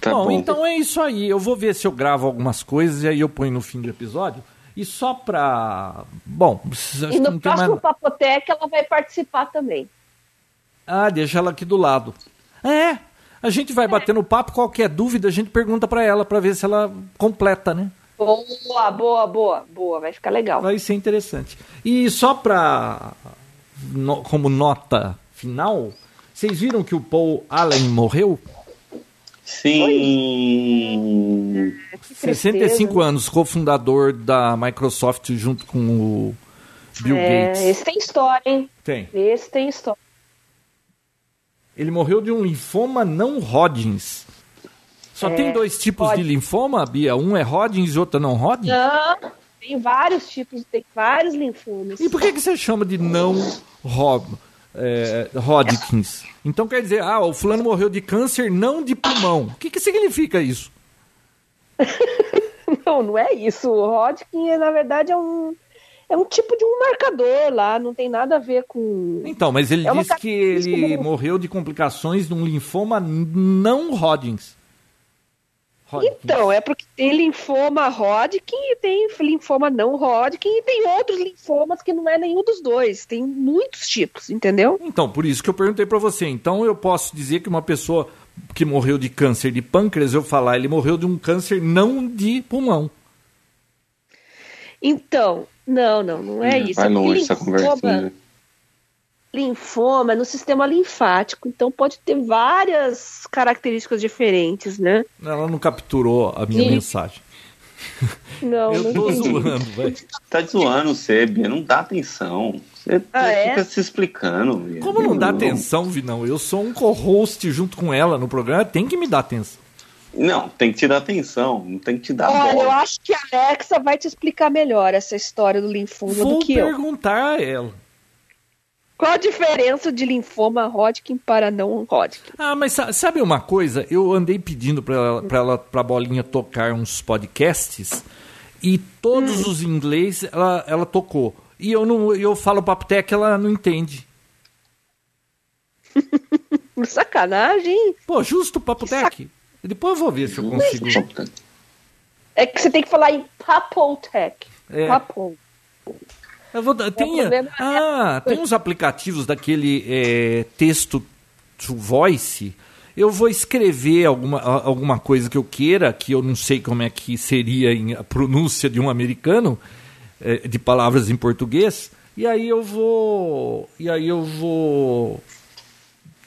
Tá bom, bom. então é isso aí. Eu vou ver se eu gravo algumas coisas e aí eu ponho no fim do episódio. E só pra. Bom, acho E que no não tem mais. próximo Papotec ela vai participar também. Ah, deixa ela aqui do lado. É, a gente vai batendo papo, qualquer dúvida a gente pergunta pra ela pra ver se ela completa, né? Boa, boa, boa, boa. Vai ficar legal. Vai ser interessante. E só pra. no- como nota final, vocês viram que o Paul Allen morreu? Sim. Que 65 tristeza. anos, cofundador da Microsoft junto com o Bill É, Gates. esse tem história, hein? Tem. Esse tem história. Ele morreu de um linfoma não Hodgins. Só É, tem dois tipos pode. de linfoma, Bia? Um é Hodgins e outro não Hodgins? Não, tem vários tipos, tem vários linfomas. E por que, que você chama de não Ho é, Hodgkins? Então quer dizer, ah, o fulano morreu de câncer não de pulmão. O que, que significa isso? Não, não é isso. O Hodgkin, na verdade, é um, é um tipo de um marcador lá, não tem nada a ver com. Então, mas ele É disse que ele morreu de complicações de um linfoma não. Hodgkins. Então, é porque tem linfoma Hodgkin e tem linfoma não Hodgkin e tem outros linfomas que não é nenhum dos dois. Tem muitos tipos, entendeu? Então, por isso que eu perguntei pra você. Então, eu posso dizer que uma pessoa que morreu de câncer de pâncreas, eu falar, ele morreu de um câncer não de pulmão. Então, não, não, não é isso. Vai É longe essa conversa. linfoma- é no sistema linfático, então pode ter várias características diferentes, né? Ela não capturou a minha Sim. mensagem. Não, Eu não tô entendi. zoando, velho. Tá zoando você, Bia. Não dá atenção. Você Ah, é? fica se explicando, Bia. Como não dá atenção, Vinão? Eu sou um co-host junto com ela no programa, tem que me dar atenção. Não, tem que te dar atenção. Não tem que te dar Olha, eu acho que a Alexa vai te explicar melhor essa história do linfoma Vou do que eu. perguntar a ela. Qual a diferença de linfoma Hodgkin para não Hodgkin? Ah, mas sa- sabe uma coisa? Eu andei pedindo pra ela, pra ela, pra Bolinha tocar uns podcasts e todos os inglês ela, ela tocou. E eu não, eu falo papotec, ela não entende. Sacanagem. Pô, justo papotec. Depois eu vou ver se eu consigo. É que você tem que falar em Papotec. É. Papo. Eu vou, dar- tem, problema é- ah, tem uns aplicativos daquele é, texto to voice. Eu vou escrever alguma, alguma coisa que eu queira, que eu não sei como é que seria em a pronúncia de um americano, é, de palavras em português, e aí eu vou. E aí eu vou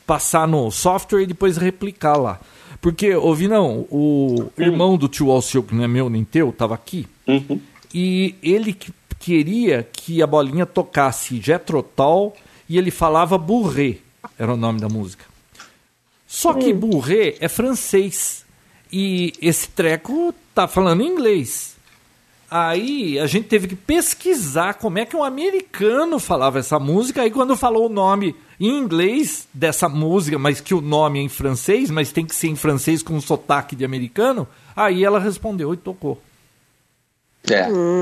passar no software e depois replicar lá. Porque, ouvi não, o irmão do tio Alceu, que não é meu nem teu, estava aqui, Uhum. e ele que- queria que a bolinha tocasse Jetrotal e ele falava Bourré, era o nome da música. Só que Bourré é francês e esse treco tá falando inglês. Aí a gente teve que pesquisar como é que um americano falava essa música. Aí quando falou o nome em inglês dessa música, mas que o nome é em francês, mas tem que ser em francês com um sotaque de americano, aí ela respondeu e tocou. É,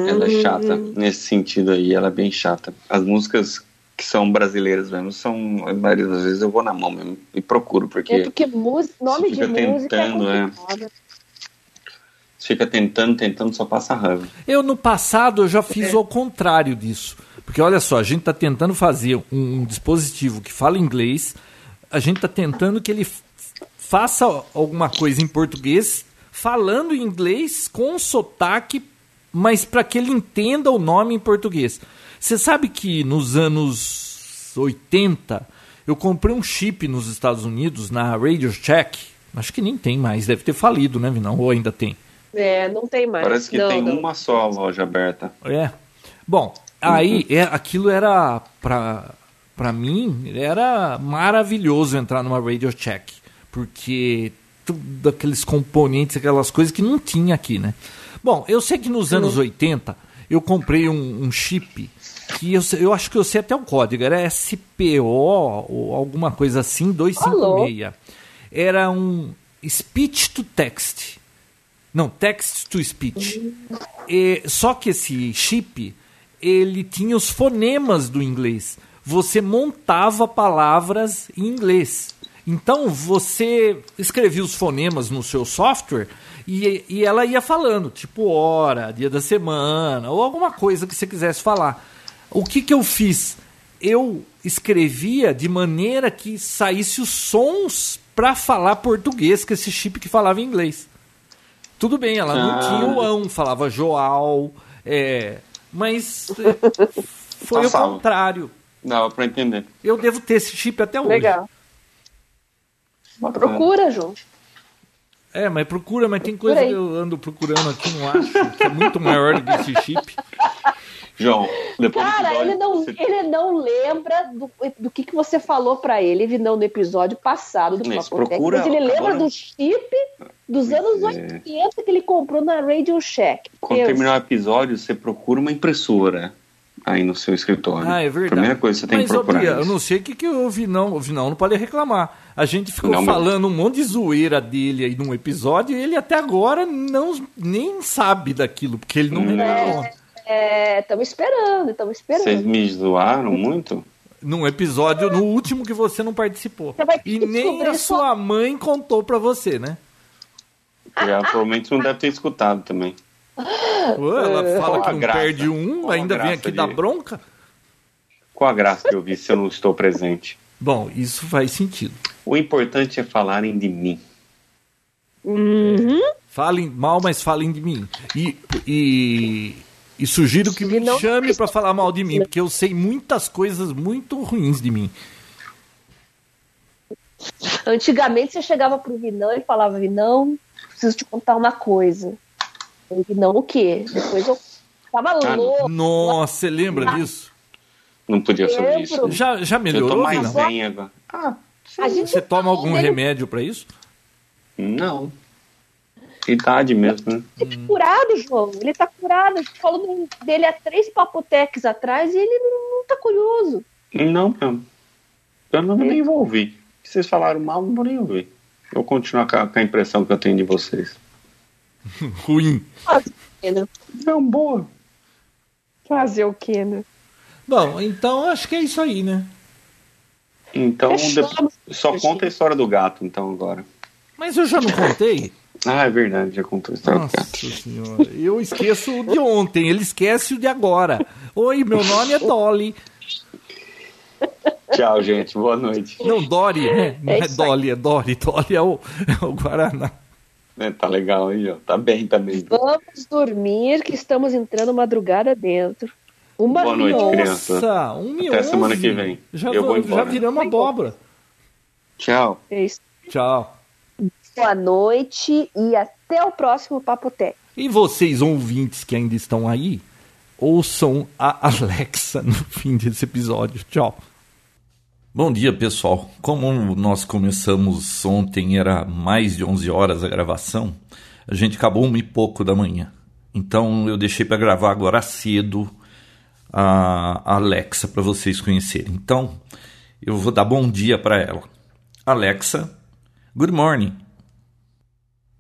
ela é chata. Nesse sentido aí, ela é bem chata. As músicas que são brasileiras mesmo, são, a maioria das vezes eu vou na mão mesmo e procuro, porque. É porque música, nome de música tentando, é, é fica tentando, tentando, só passa raiva. Eu, no passado, eu já fiz é. o contrário disso. Porque olha só, a gente está tentando fazer um, um, dispositivo que fala inglês, a gente está tentando que ele faça alguma coisa em português, falando inglês com sotaque, mas para que ele entenda o nome em português. Você sabe que nos anos 80 eu comprei um chip nos Estados Unidos na Radio Check. Acho que nem tem mais, deve ter falido, né, Vinão? Ou ainda tem? É, não tem mais. Parece que não, tem não. uma só loja aberta. É. Bom, aí é, aquilo era para para mim era maravilhoso entrar numa Radio Check, porque tudo aqueles componentes, aquelas coisas que não tinha aqui, né? Bom, eu sei que nos anos 80 eu comprei um, um chip que eu, eu acho que eu sei até o código, era SPO ou alguma coisa assim, 256. Era um speech to text. Não, text to speech. E, só que esse chip, ele tinha os fonemas do inglês. Você montava palavras em inglês. Então você escrevia os fonemas no seu software e, e ela ia falando, tipo hora, dia da semana, ou alguma coisa que você quisesse falar. O que, que eu fiz? Eu escrevia de maneira que saísse os sons para falar português com esse chip que falava inglês. Tudo bem, ela não ah. tinha o ão, falava Joal, é, mas é, foi o contrário. Dava pra entender. Eu devo ter esse chip até hoje. Legal. Procura, João. É, mas procura, mas tem coisa que eu ando procurando aqui, não acho, que é muito maior do que esse chip. João, depois Cara, episódio, ele, não, você... ele não lembra do, do que, que você falou para ele, não no episódio passado do Mas, procura, mas ele lembra agora... do chip dos anos é. 80 que ele comprou na Radio Shack. Quando Deus. terminar o episódio, você procura uma impressora aí no seu escritório. Ah, é verdade. Primeira coisa que você tem Mas, que procurar. Bia, eu não sei o que, que vi, não. O não, não pode reclamar. A gente ficou não, falando mas... um monte de zoeira dele aí num episódio e ele até agora não, nem sabe daquilo, porque ele não hum. É, estamos esperando, estamos esperando. Vocês me zoaram muito? Num episódio, no último que você não participou. Você e nem a sua mãe contou pra você, né? Já provavelmente não deve ter escutado também. Ué, ela fala que não graça? perde um, Qual ainda vem aqui de... dar bronca? Qual a graça que eu vi se eu não estou presente? Bom, isso faz sentido. O importante é falarem de mim. Uhum. Falem mal, mas falem de mim. E, e, e sugiro que me chame para falar mal de mim, porque eu sei muitas coisas muito ruins de mim. Antigamente você chegava pro Vinão e falava, Vinão, preciso te contar uma coisa. Vinão, o quê? Depois eu tava ah, louco. Nossa, você lembra ah. disso? Não podia saber isso. Já, já melhorou? Eu tô mais zen agora. Ah, você toma algum dele... remédio para isso? Não. Idade mesmo, né? Ele tá curado, João. Ele tá curado. A gente falou dele há três papoteques atrás e ele não, não tá curioso. Não, não. Eu não, nem vou ouvir. Se vocês falaram mal, não vou nem ouvir. Eu vou continuar com a, com a impressão que eu tenho de vocês. Ruim. É um boa. Fazer o quê, né? Bom, então acho que é isso aí, né? Então, depois, só conta a história do gato, então, agora. Mas eu já não contei? ah, é verdade, já contou a história Nossa do gato. Senhora, eu esqueço de ontem, ele esquece o de agora. Oi, meu nome é Dolly. Tchau, gente, boa noite. Não, Dory, né? Não é, é Dolly, é Dory. Dolly é o, é o Guaraná. É, tá legal aí, ó. Tá bem também. Vamos dormir, que estamos entrando madrugada dentro. Uma Boa noite, Nossa, criança. Um Até semana que vem. Já, eu vou, já viramos abóbora. Tchau. É isso. Tchau. Boa noite e até o próximo Papo Tech. E vocês, ouvintes que ainda estão aí, ouçam a Alexa no fim desse episódio. Tchau. Bom dia, pessoal. Como nós começamos ontem, era mais de 11 horas a gravação, a gente acabou uma e pouco da manhã. Então eu deixei para gravar agora cedo a Alexa para vocês conhecerem. Então, eu vou dar bom dia para ela. Alexa, good morning.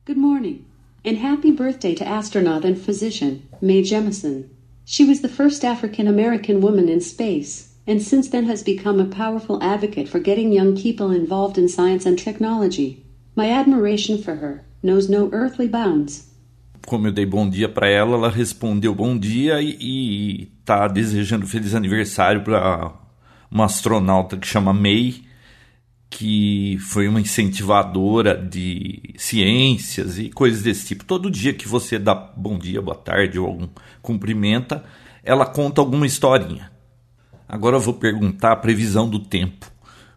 Good morning, and happy birthday to astronaut and physician Mae Jemison. She was the first African American woman in space. and since then has become a powerful advocate for getting young people involved in science and technology. My admiration for her knows no earthly bounds. Como eu dei bom dia para ela, ela respondeu bom dia e, está desejando feliz aniversário para uma astronauta que chama May, que foi uma incentivadora de ciências e coisas desse tipo. Todo dia que você dá bom dia, boa tarde ou algum cumprimenta, ela conta alguma historinha. Agora eu vou perguntar a previsão do tempo.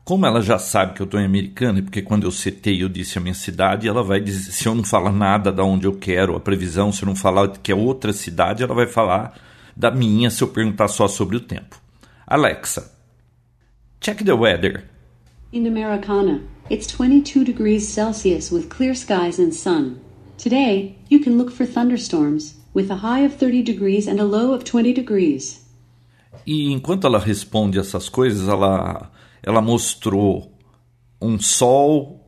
Como ela já sabe que eu estou em americana, porque quando eu setei eu disse a minha cidade, ela vai dizer, se eu não falar nada da onde eu quero, a previsão, se eu não falar que é outra cidade, ela vai falar da minha se eu perguntar só sobre o tempo. Alexa, check the weather. In Americana, it's 22 degrees Celsius with clear skies and sun. Today, you can look for thunderstorms, with a high of 30 degrees and a low of 20 degrees. E enquanto ela responde essas coisas, ela, ela mostrou um sol,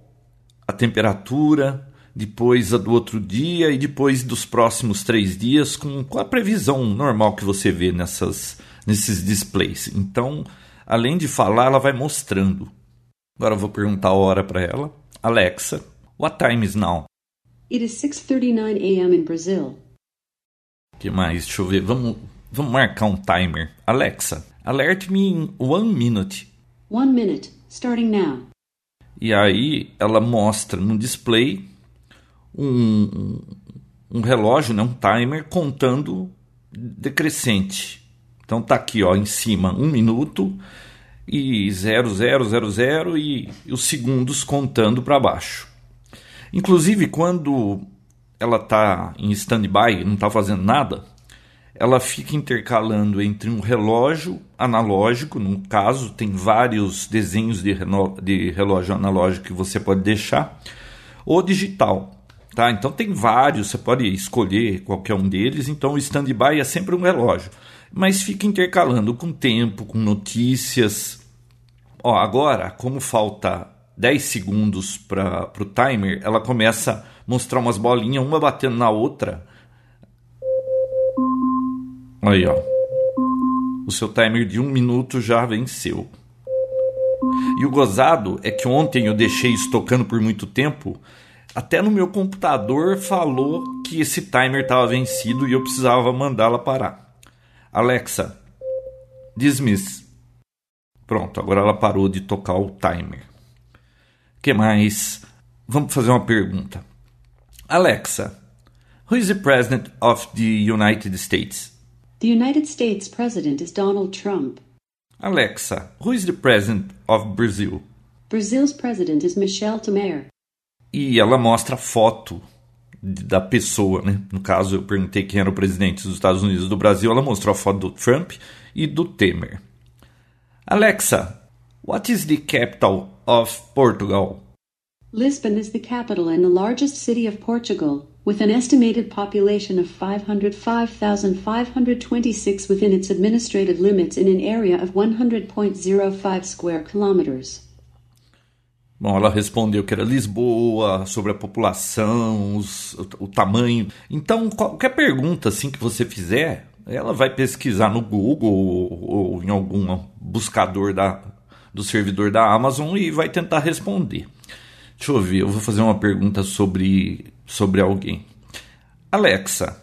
a temperatura, depois a do outro dia e depois dos próximos três dias, com, com a previsão normal que você vê nessas, nesses displays. Então, além de falar, ela vai mostrando. Agora eu vou perguntar a hora para ela. Alexa, what time is now? It is 6:39 a.m. in Brazil. que mais? Deixa eu ver. Vamos, vamos marcar um timer. Alexa, alert me in one minute. One minute, starting now. E aí ela mostra no display um, um relógio, né, um timer contando decrescente. Então tá aqui, ó, em cima, um minuto e 0000 e, e os segundos contando para baixo. Inclusive, quando ela está em stand-by, não está fazendo nada, ela fica intercalando entre um relógio analógico, no caso, tem vários desenhos de, de relógio analógico que você pode deixar, ou digital. Tá? Então tem vários, você pode escolher qualquer um deles, então o stand-by é sempre um relógio. Mas fica intercalando com tempo, com notícias. Ó, agora, como falta 10 segundos para o timer, ela começa a mostrar umas bolinhas, uma batendo na outra. Aí, ó. O seu timer de um minuto já venceu. E o gozado é que ontem eu deixei isso tocando por muito tempo. Até no meu computador falou que esse timer estava vencido e eu precisava mandá-la parar. Alexa, dismiss. Pronto, agora ela parou de tocar o timer. que mais? Vamos fazer uma pergunta. Alexa, who is the president of the United States? The United States president is Donald Trump. Alexa, who is the president of Brazil? Brazil's president is Michel Temer. E ela mostra a foto da pessoa, né? No caso, eu perguntei quem era o presidente dos Estados Unidos do Brasil, ela mostrou a foto do Trump e do Temer. Alexa, what is the capital of Portugal? Lisbon is the capital and the largest city of Portugal, with an estimated population of 505,526 within its administrative limits in an area of 100.05 square kilometers. Bom, ela respondeu que era Lisboa, sobre a população, os, o, o, tamanho. Então, qualquer pergunta assim que você fizer, ela vai pesquisar no Google ou, ou em algum buscador da, do servidor da Amazon e vai tentar responder. Deixa eu ver, eu vou fazer uma pergunta sobre, sobre alguém. Alexa,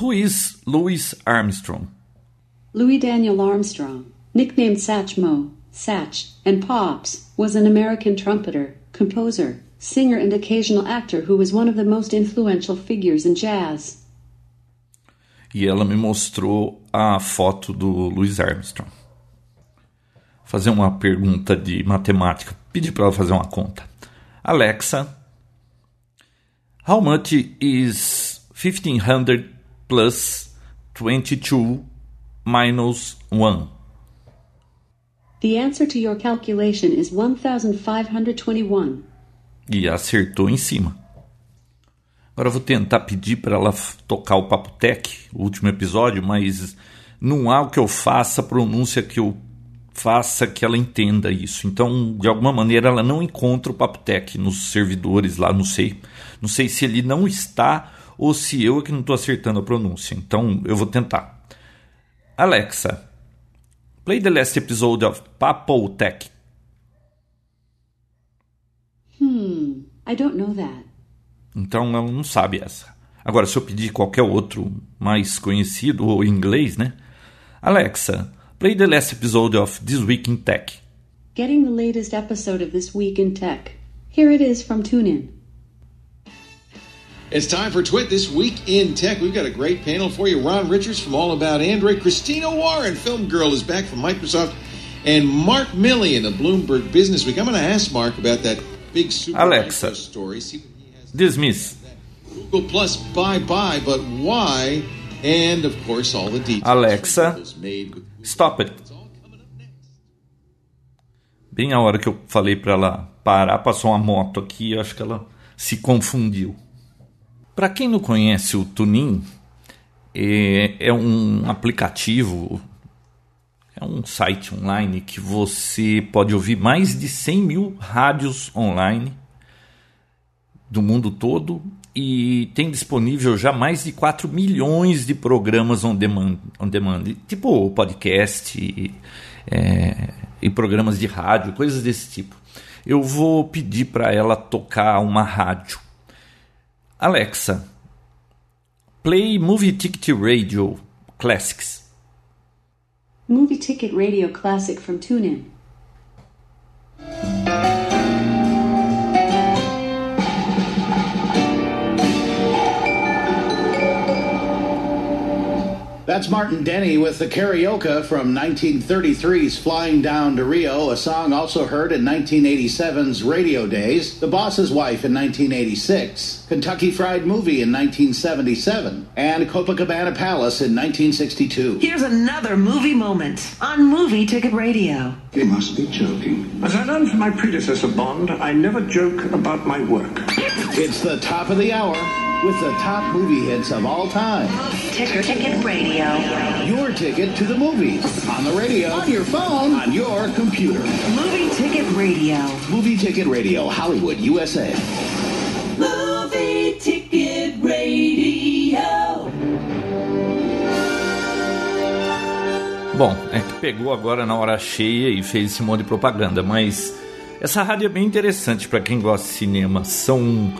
who is Louis Armstrong? Louis Daniel Armstrong, nicknamed Satchmo, Satch, and Pops, was an American trumpeter, composer, singer, and occasional actor who was one of the most influential figures in jazz. E ela me mostrou a foto do Louis Armstrong. Fazer uma pergunta de matemática. Pedi para ela fazer uma conta. Alexa, how much is 1500 plus 22 minus 1? The answer to your calculation is 1521. E acertou em cima. Agora eu vou tentar pedir para ela tocar o Papo Tech, o último episódio, mas não há o que eu faça, pronúncia que eu faça que ela entenda isso. Então, de alguma maneira, ela não encontra o Papotec nos servidores lá, não sei. Não sei se ele não está ou se eu é que não estou acertando a pronúncia. Então, eu vou tentar. Alexa, Play the last episode of Papo Tech. Hmm, I don't know that. Então ela não sabe essa. Agora, se eu pedir qualquer outro mais conhecido ou em inglês, né? Alexa, play the last episode of This Week in Tech. Getting the latest episode of This Week in Tech. Here it is from TuneIn. It's time for Twit This Week in Tech. We've got a great panel for you. Ron Richards from All About Android. Christina Warren, Film Girl, is back from Microsoft. And Mark Millian of Bloomberg Business Week. I'm going to ask Mark about that big Super Alexa. Story. See what he has Dismiss. Google Plus bye bye, but why? And of course, all the details. Alexa. Stop it. It's all coming up next. Bem a hora que eu falei para ela parar, passou uma moto aqui, eu acho que ela se confundiu. Para quem não conhece o Tunin, é, é um aplicativo, é um site online que você pode ouvir mais de 100 mil rádios online do mundo todo e tem disponível já mais de 4 milhões de programas on demand, on demand tipo podcast e, é, e programas de rádio, coisas desse tipo. Eu vou pedir para ela tocar uma rádio. Alexa, play Movie Ticket Radio Classics. Movie Ticket Radio Classic from TuneIn. That's Martin Denny with the karaoke from 1933's Flying Down to Rio, a song also heard in 1987's Radio Days, The Boss's Wife in 1986, Kentucky Fried Movie in 1977, and Copacabana Palace in 1962. Here's another movie moment on Movie Ticket Radio. You must be joking. As I learned from my predecessor Bond, I never joke about my work. It's the top of the hour with the top movie hits of all time. Ticker Ticket Radio. Your ticket to the movies on the radio, on your phone, on your computer. Movie Ticket Radio. Movie Ticket Radio, Hollywood, USA. Movie Ticket Radio. Bom, é que pegou agora na hora cheia e fez esse monte de propaganda, mas essa rádio é bem interessante para quem gosta de cinema. São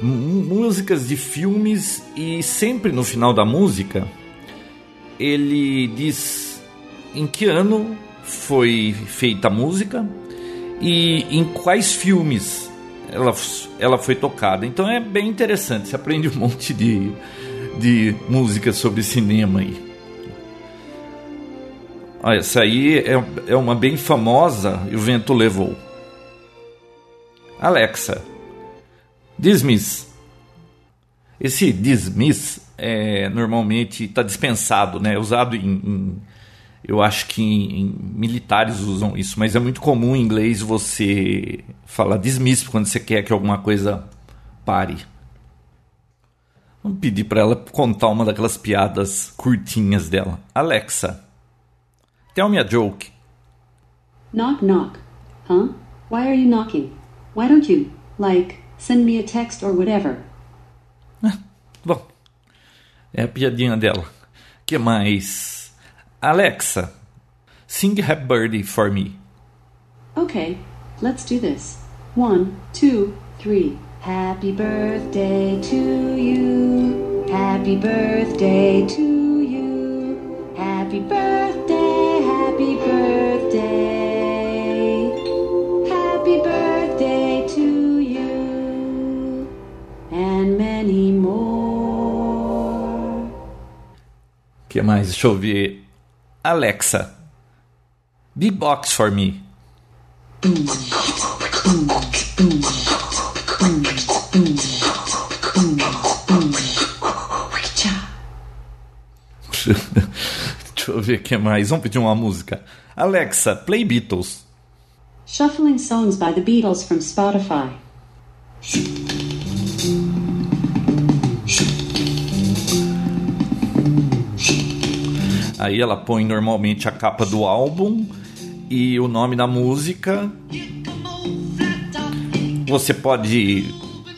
músicas de filmes e sempre no final da música ele diz em que ano foi feita a música e em quais filmes ela, ela foi tocada. Então é bem interessante, você aprende um monte de, de música sobre cinema aí. Ah, essa aí é, é uma bem famosa e o vento levou. Alexa, dismiss. Esse dismiss é, normalmente está dispensado, né? É usado em, em- eu acho que em, em militares usam isso, mas é muito comum em inglês você falar dismiss quando você quer que alguma coisa pare. Vamos pedir para ela contar uma daquelas piadas curtinhas dela. Alexa, tell me a joke. Knock knock. Huh? Why are you knocking? Why don't you, like, send me a text or whatever? Bom, é a piadinha dela. que mais? Alexa, sing Happy Birthday for me. Okay, let's do this. One, two, three. Happy birthday to you. Happy birthday to you. Happy birthday, happy birthday. Que mais? Deixa eu ver. Alexa, beatbox for me. Deixa eu ver o que mais. Vamos pedir uma música. Alexa, play Beatles. Shuffling songs by the Beatles from Spotify. Aí ela põe normalmente a capa do álbum e o nome da música. Você pode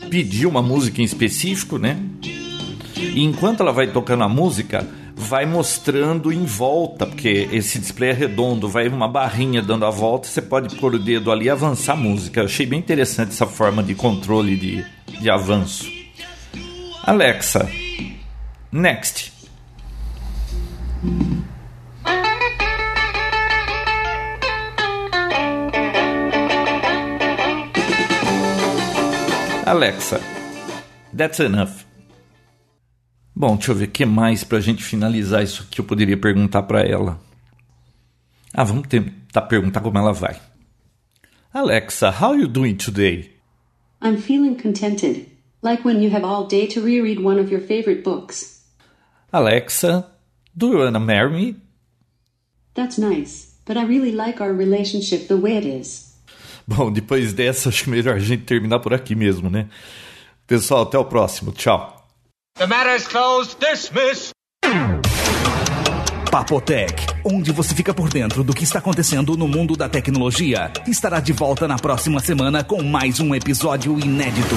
pedir uma música em específico, né? E enquanto ela vai tocando a música, vai mostrando em volta, porque esse display é redondo, vai uma barrinha dando a volta, você pode pôr o dedo ali e avançar a música. Eu achei bem interessante essa forma de controle de, de avanço. Alexa, next. Alexa, that's enough. Bom, deixa eu ver o que mais pra gente finalizar isso que eu poderia perguntar para ela. Ah, vamos tentar perguntar como ela vai. Alexa, how are you doing today? I'm feeling contented, like when you have all day to reread one of your favorite books. Alexa, do you wanna marry me? That's nice, but I really like our relationship the way it is. Bom, depois dessa, acho melhor a gente terminar por aqui mesmo, né? Pessoal, até o próximo. Tchau. The matter is closed. Dismiss. Papotec, onde você fica por dentro do que está acontecendo no mundo da tecnologia, estará de volta na próxima semana com mais um episódio inédito.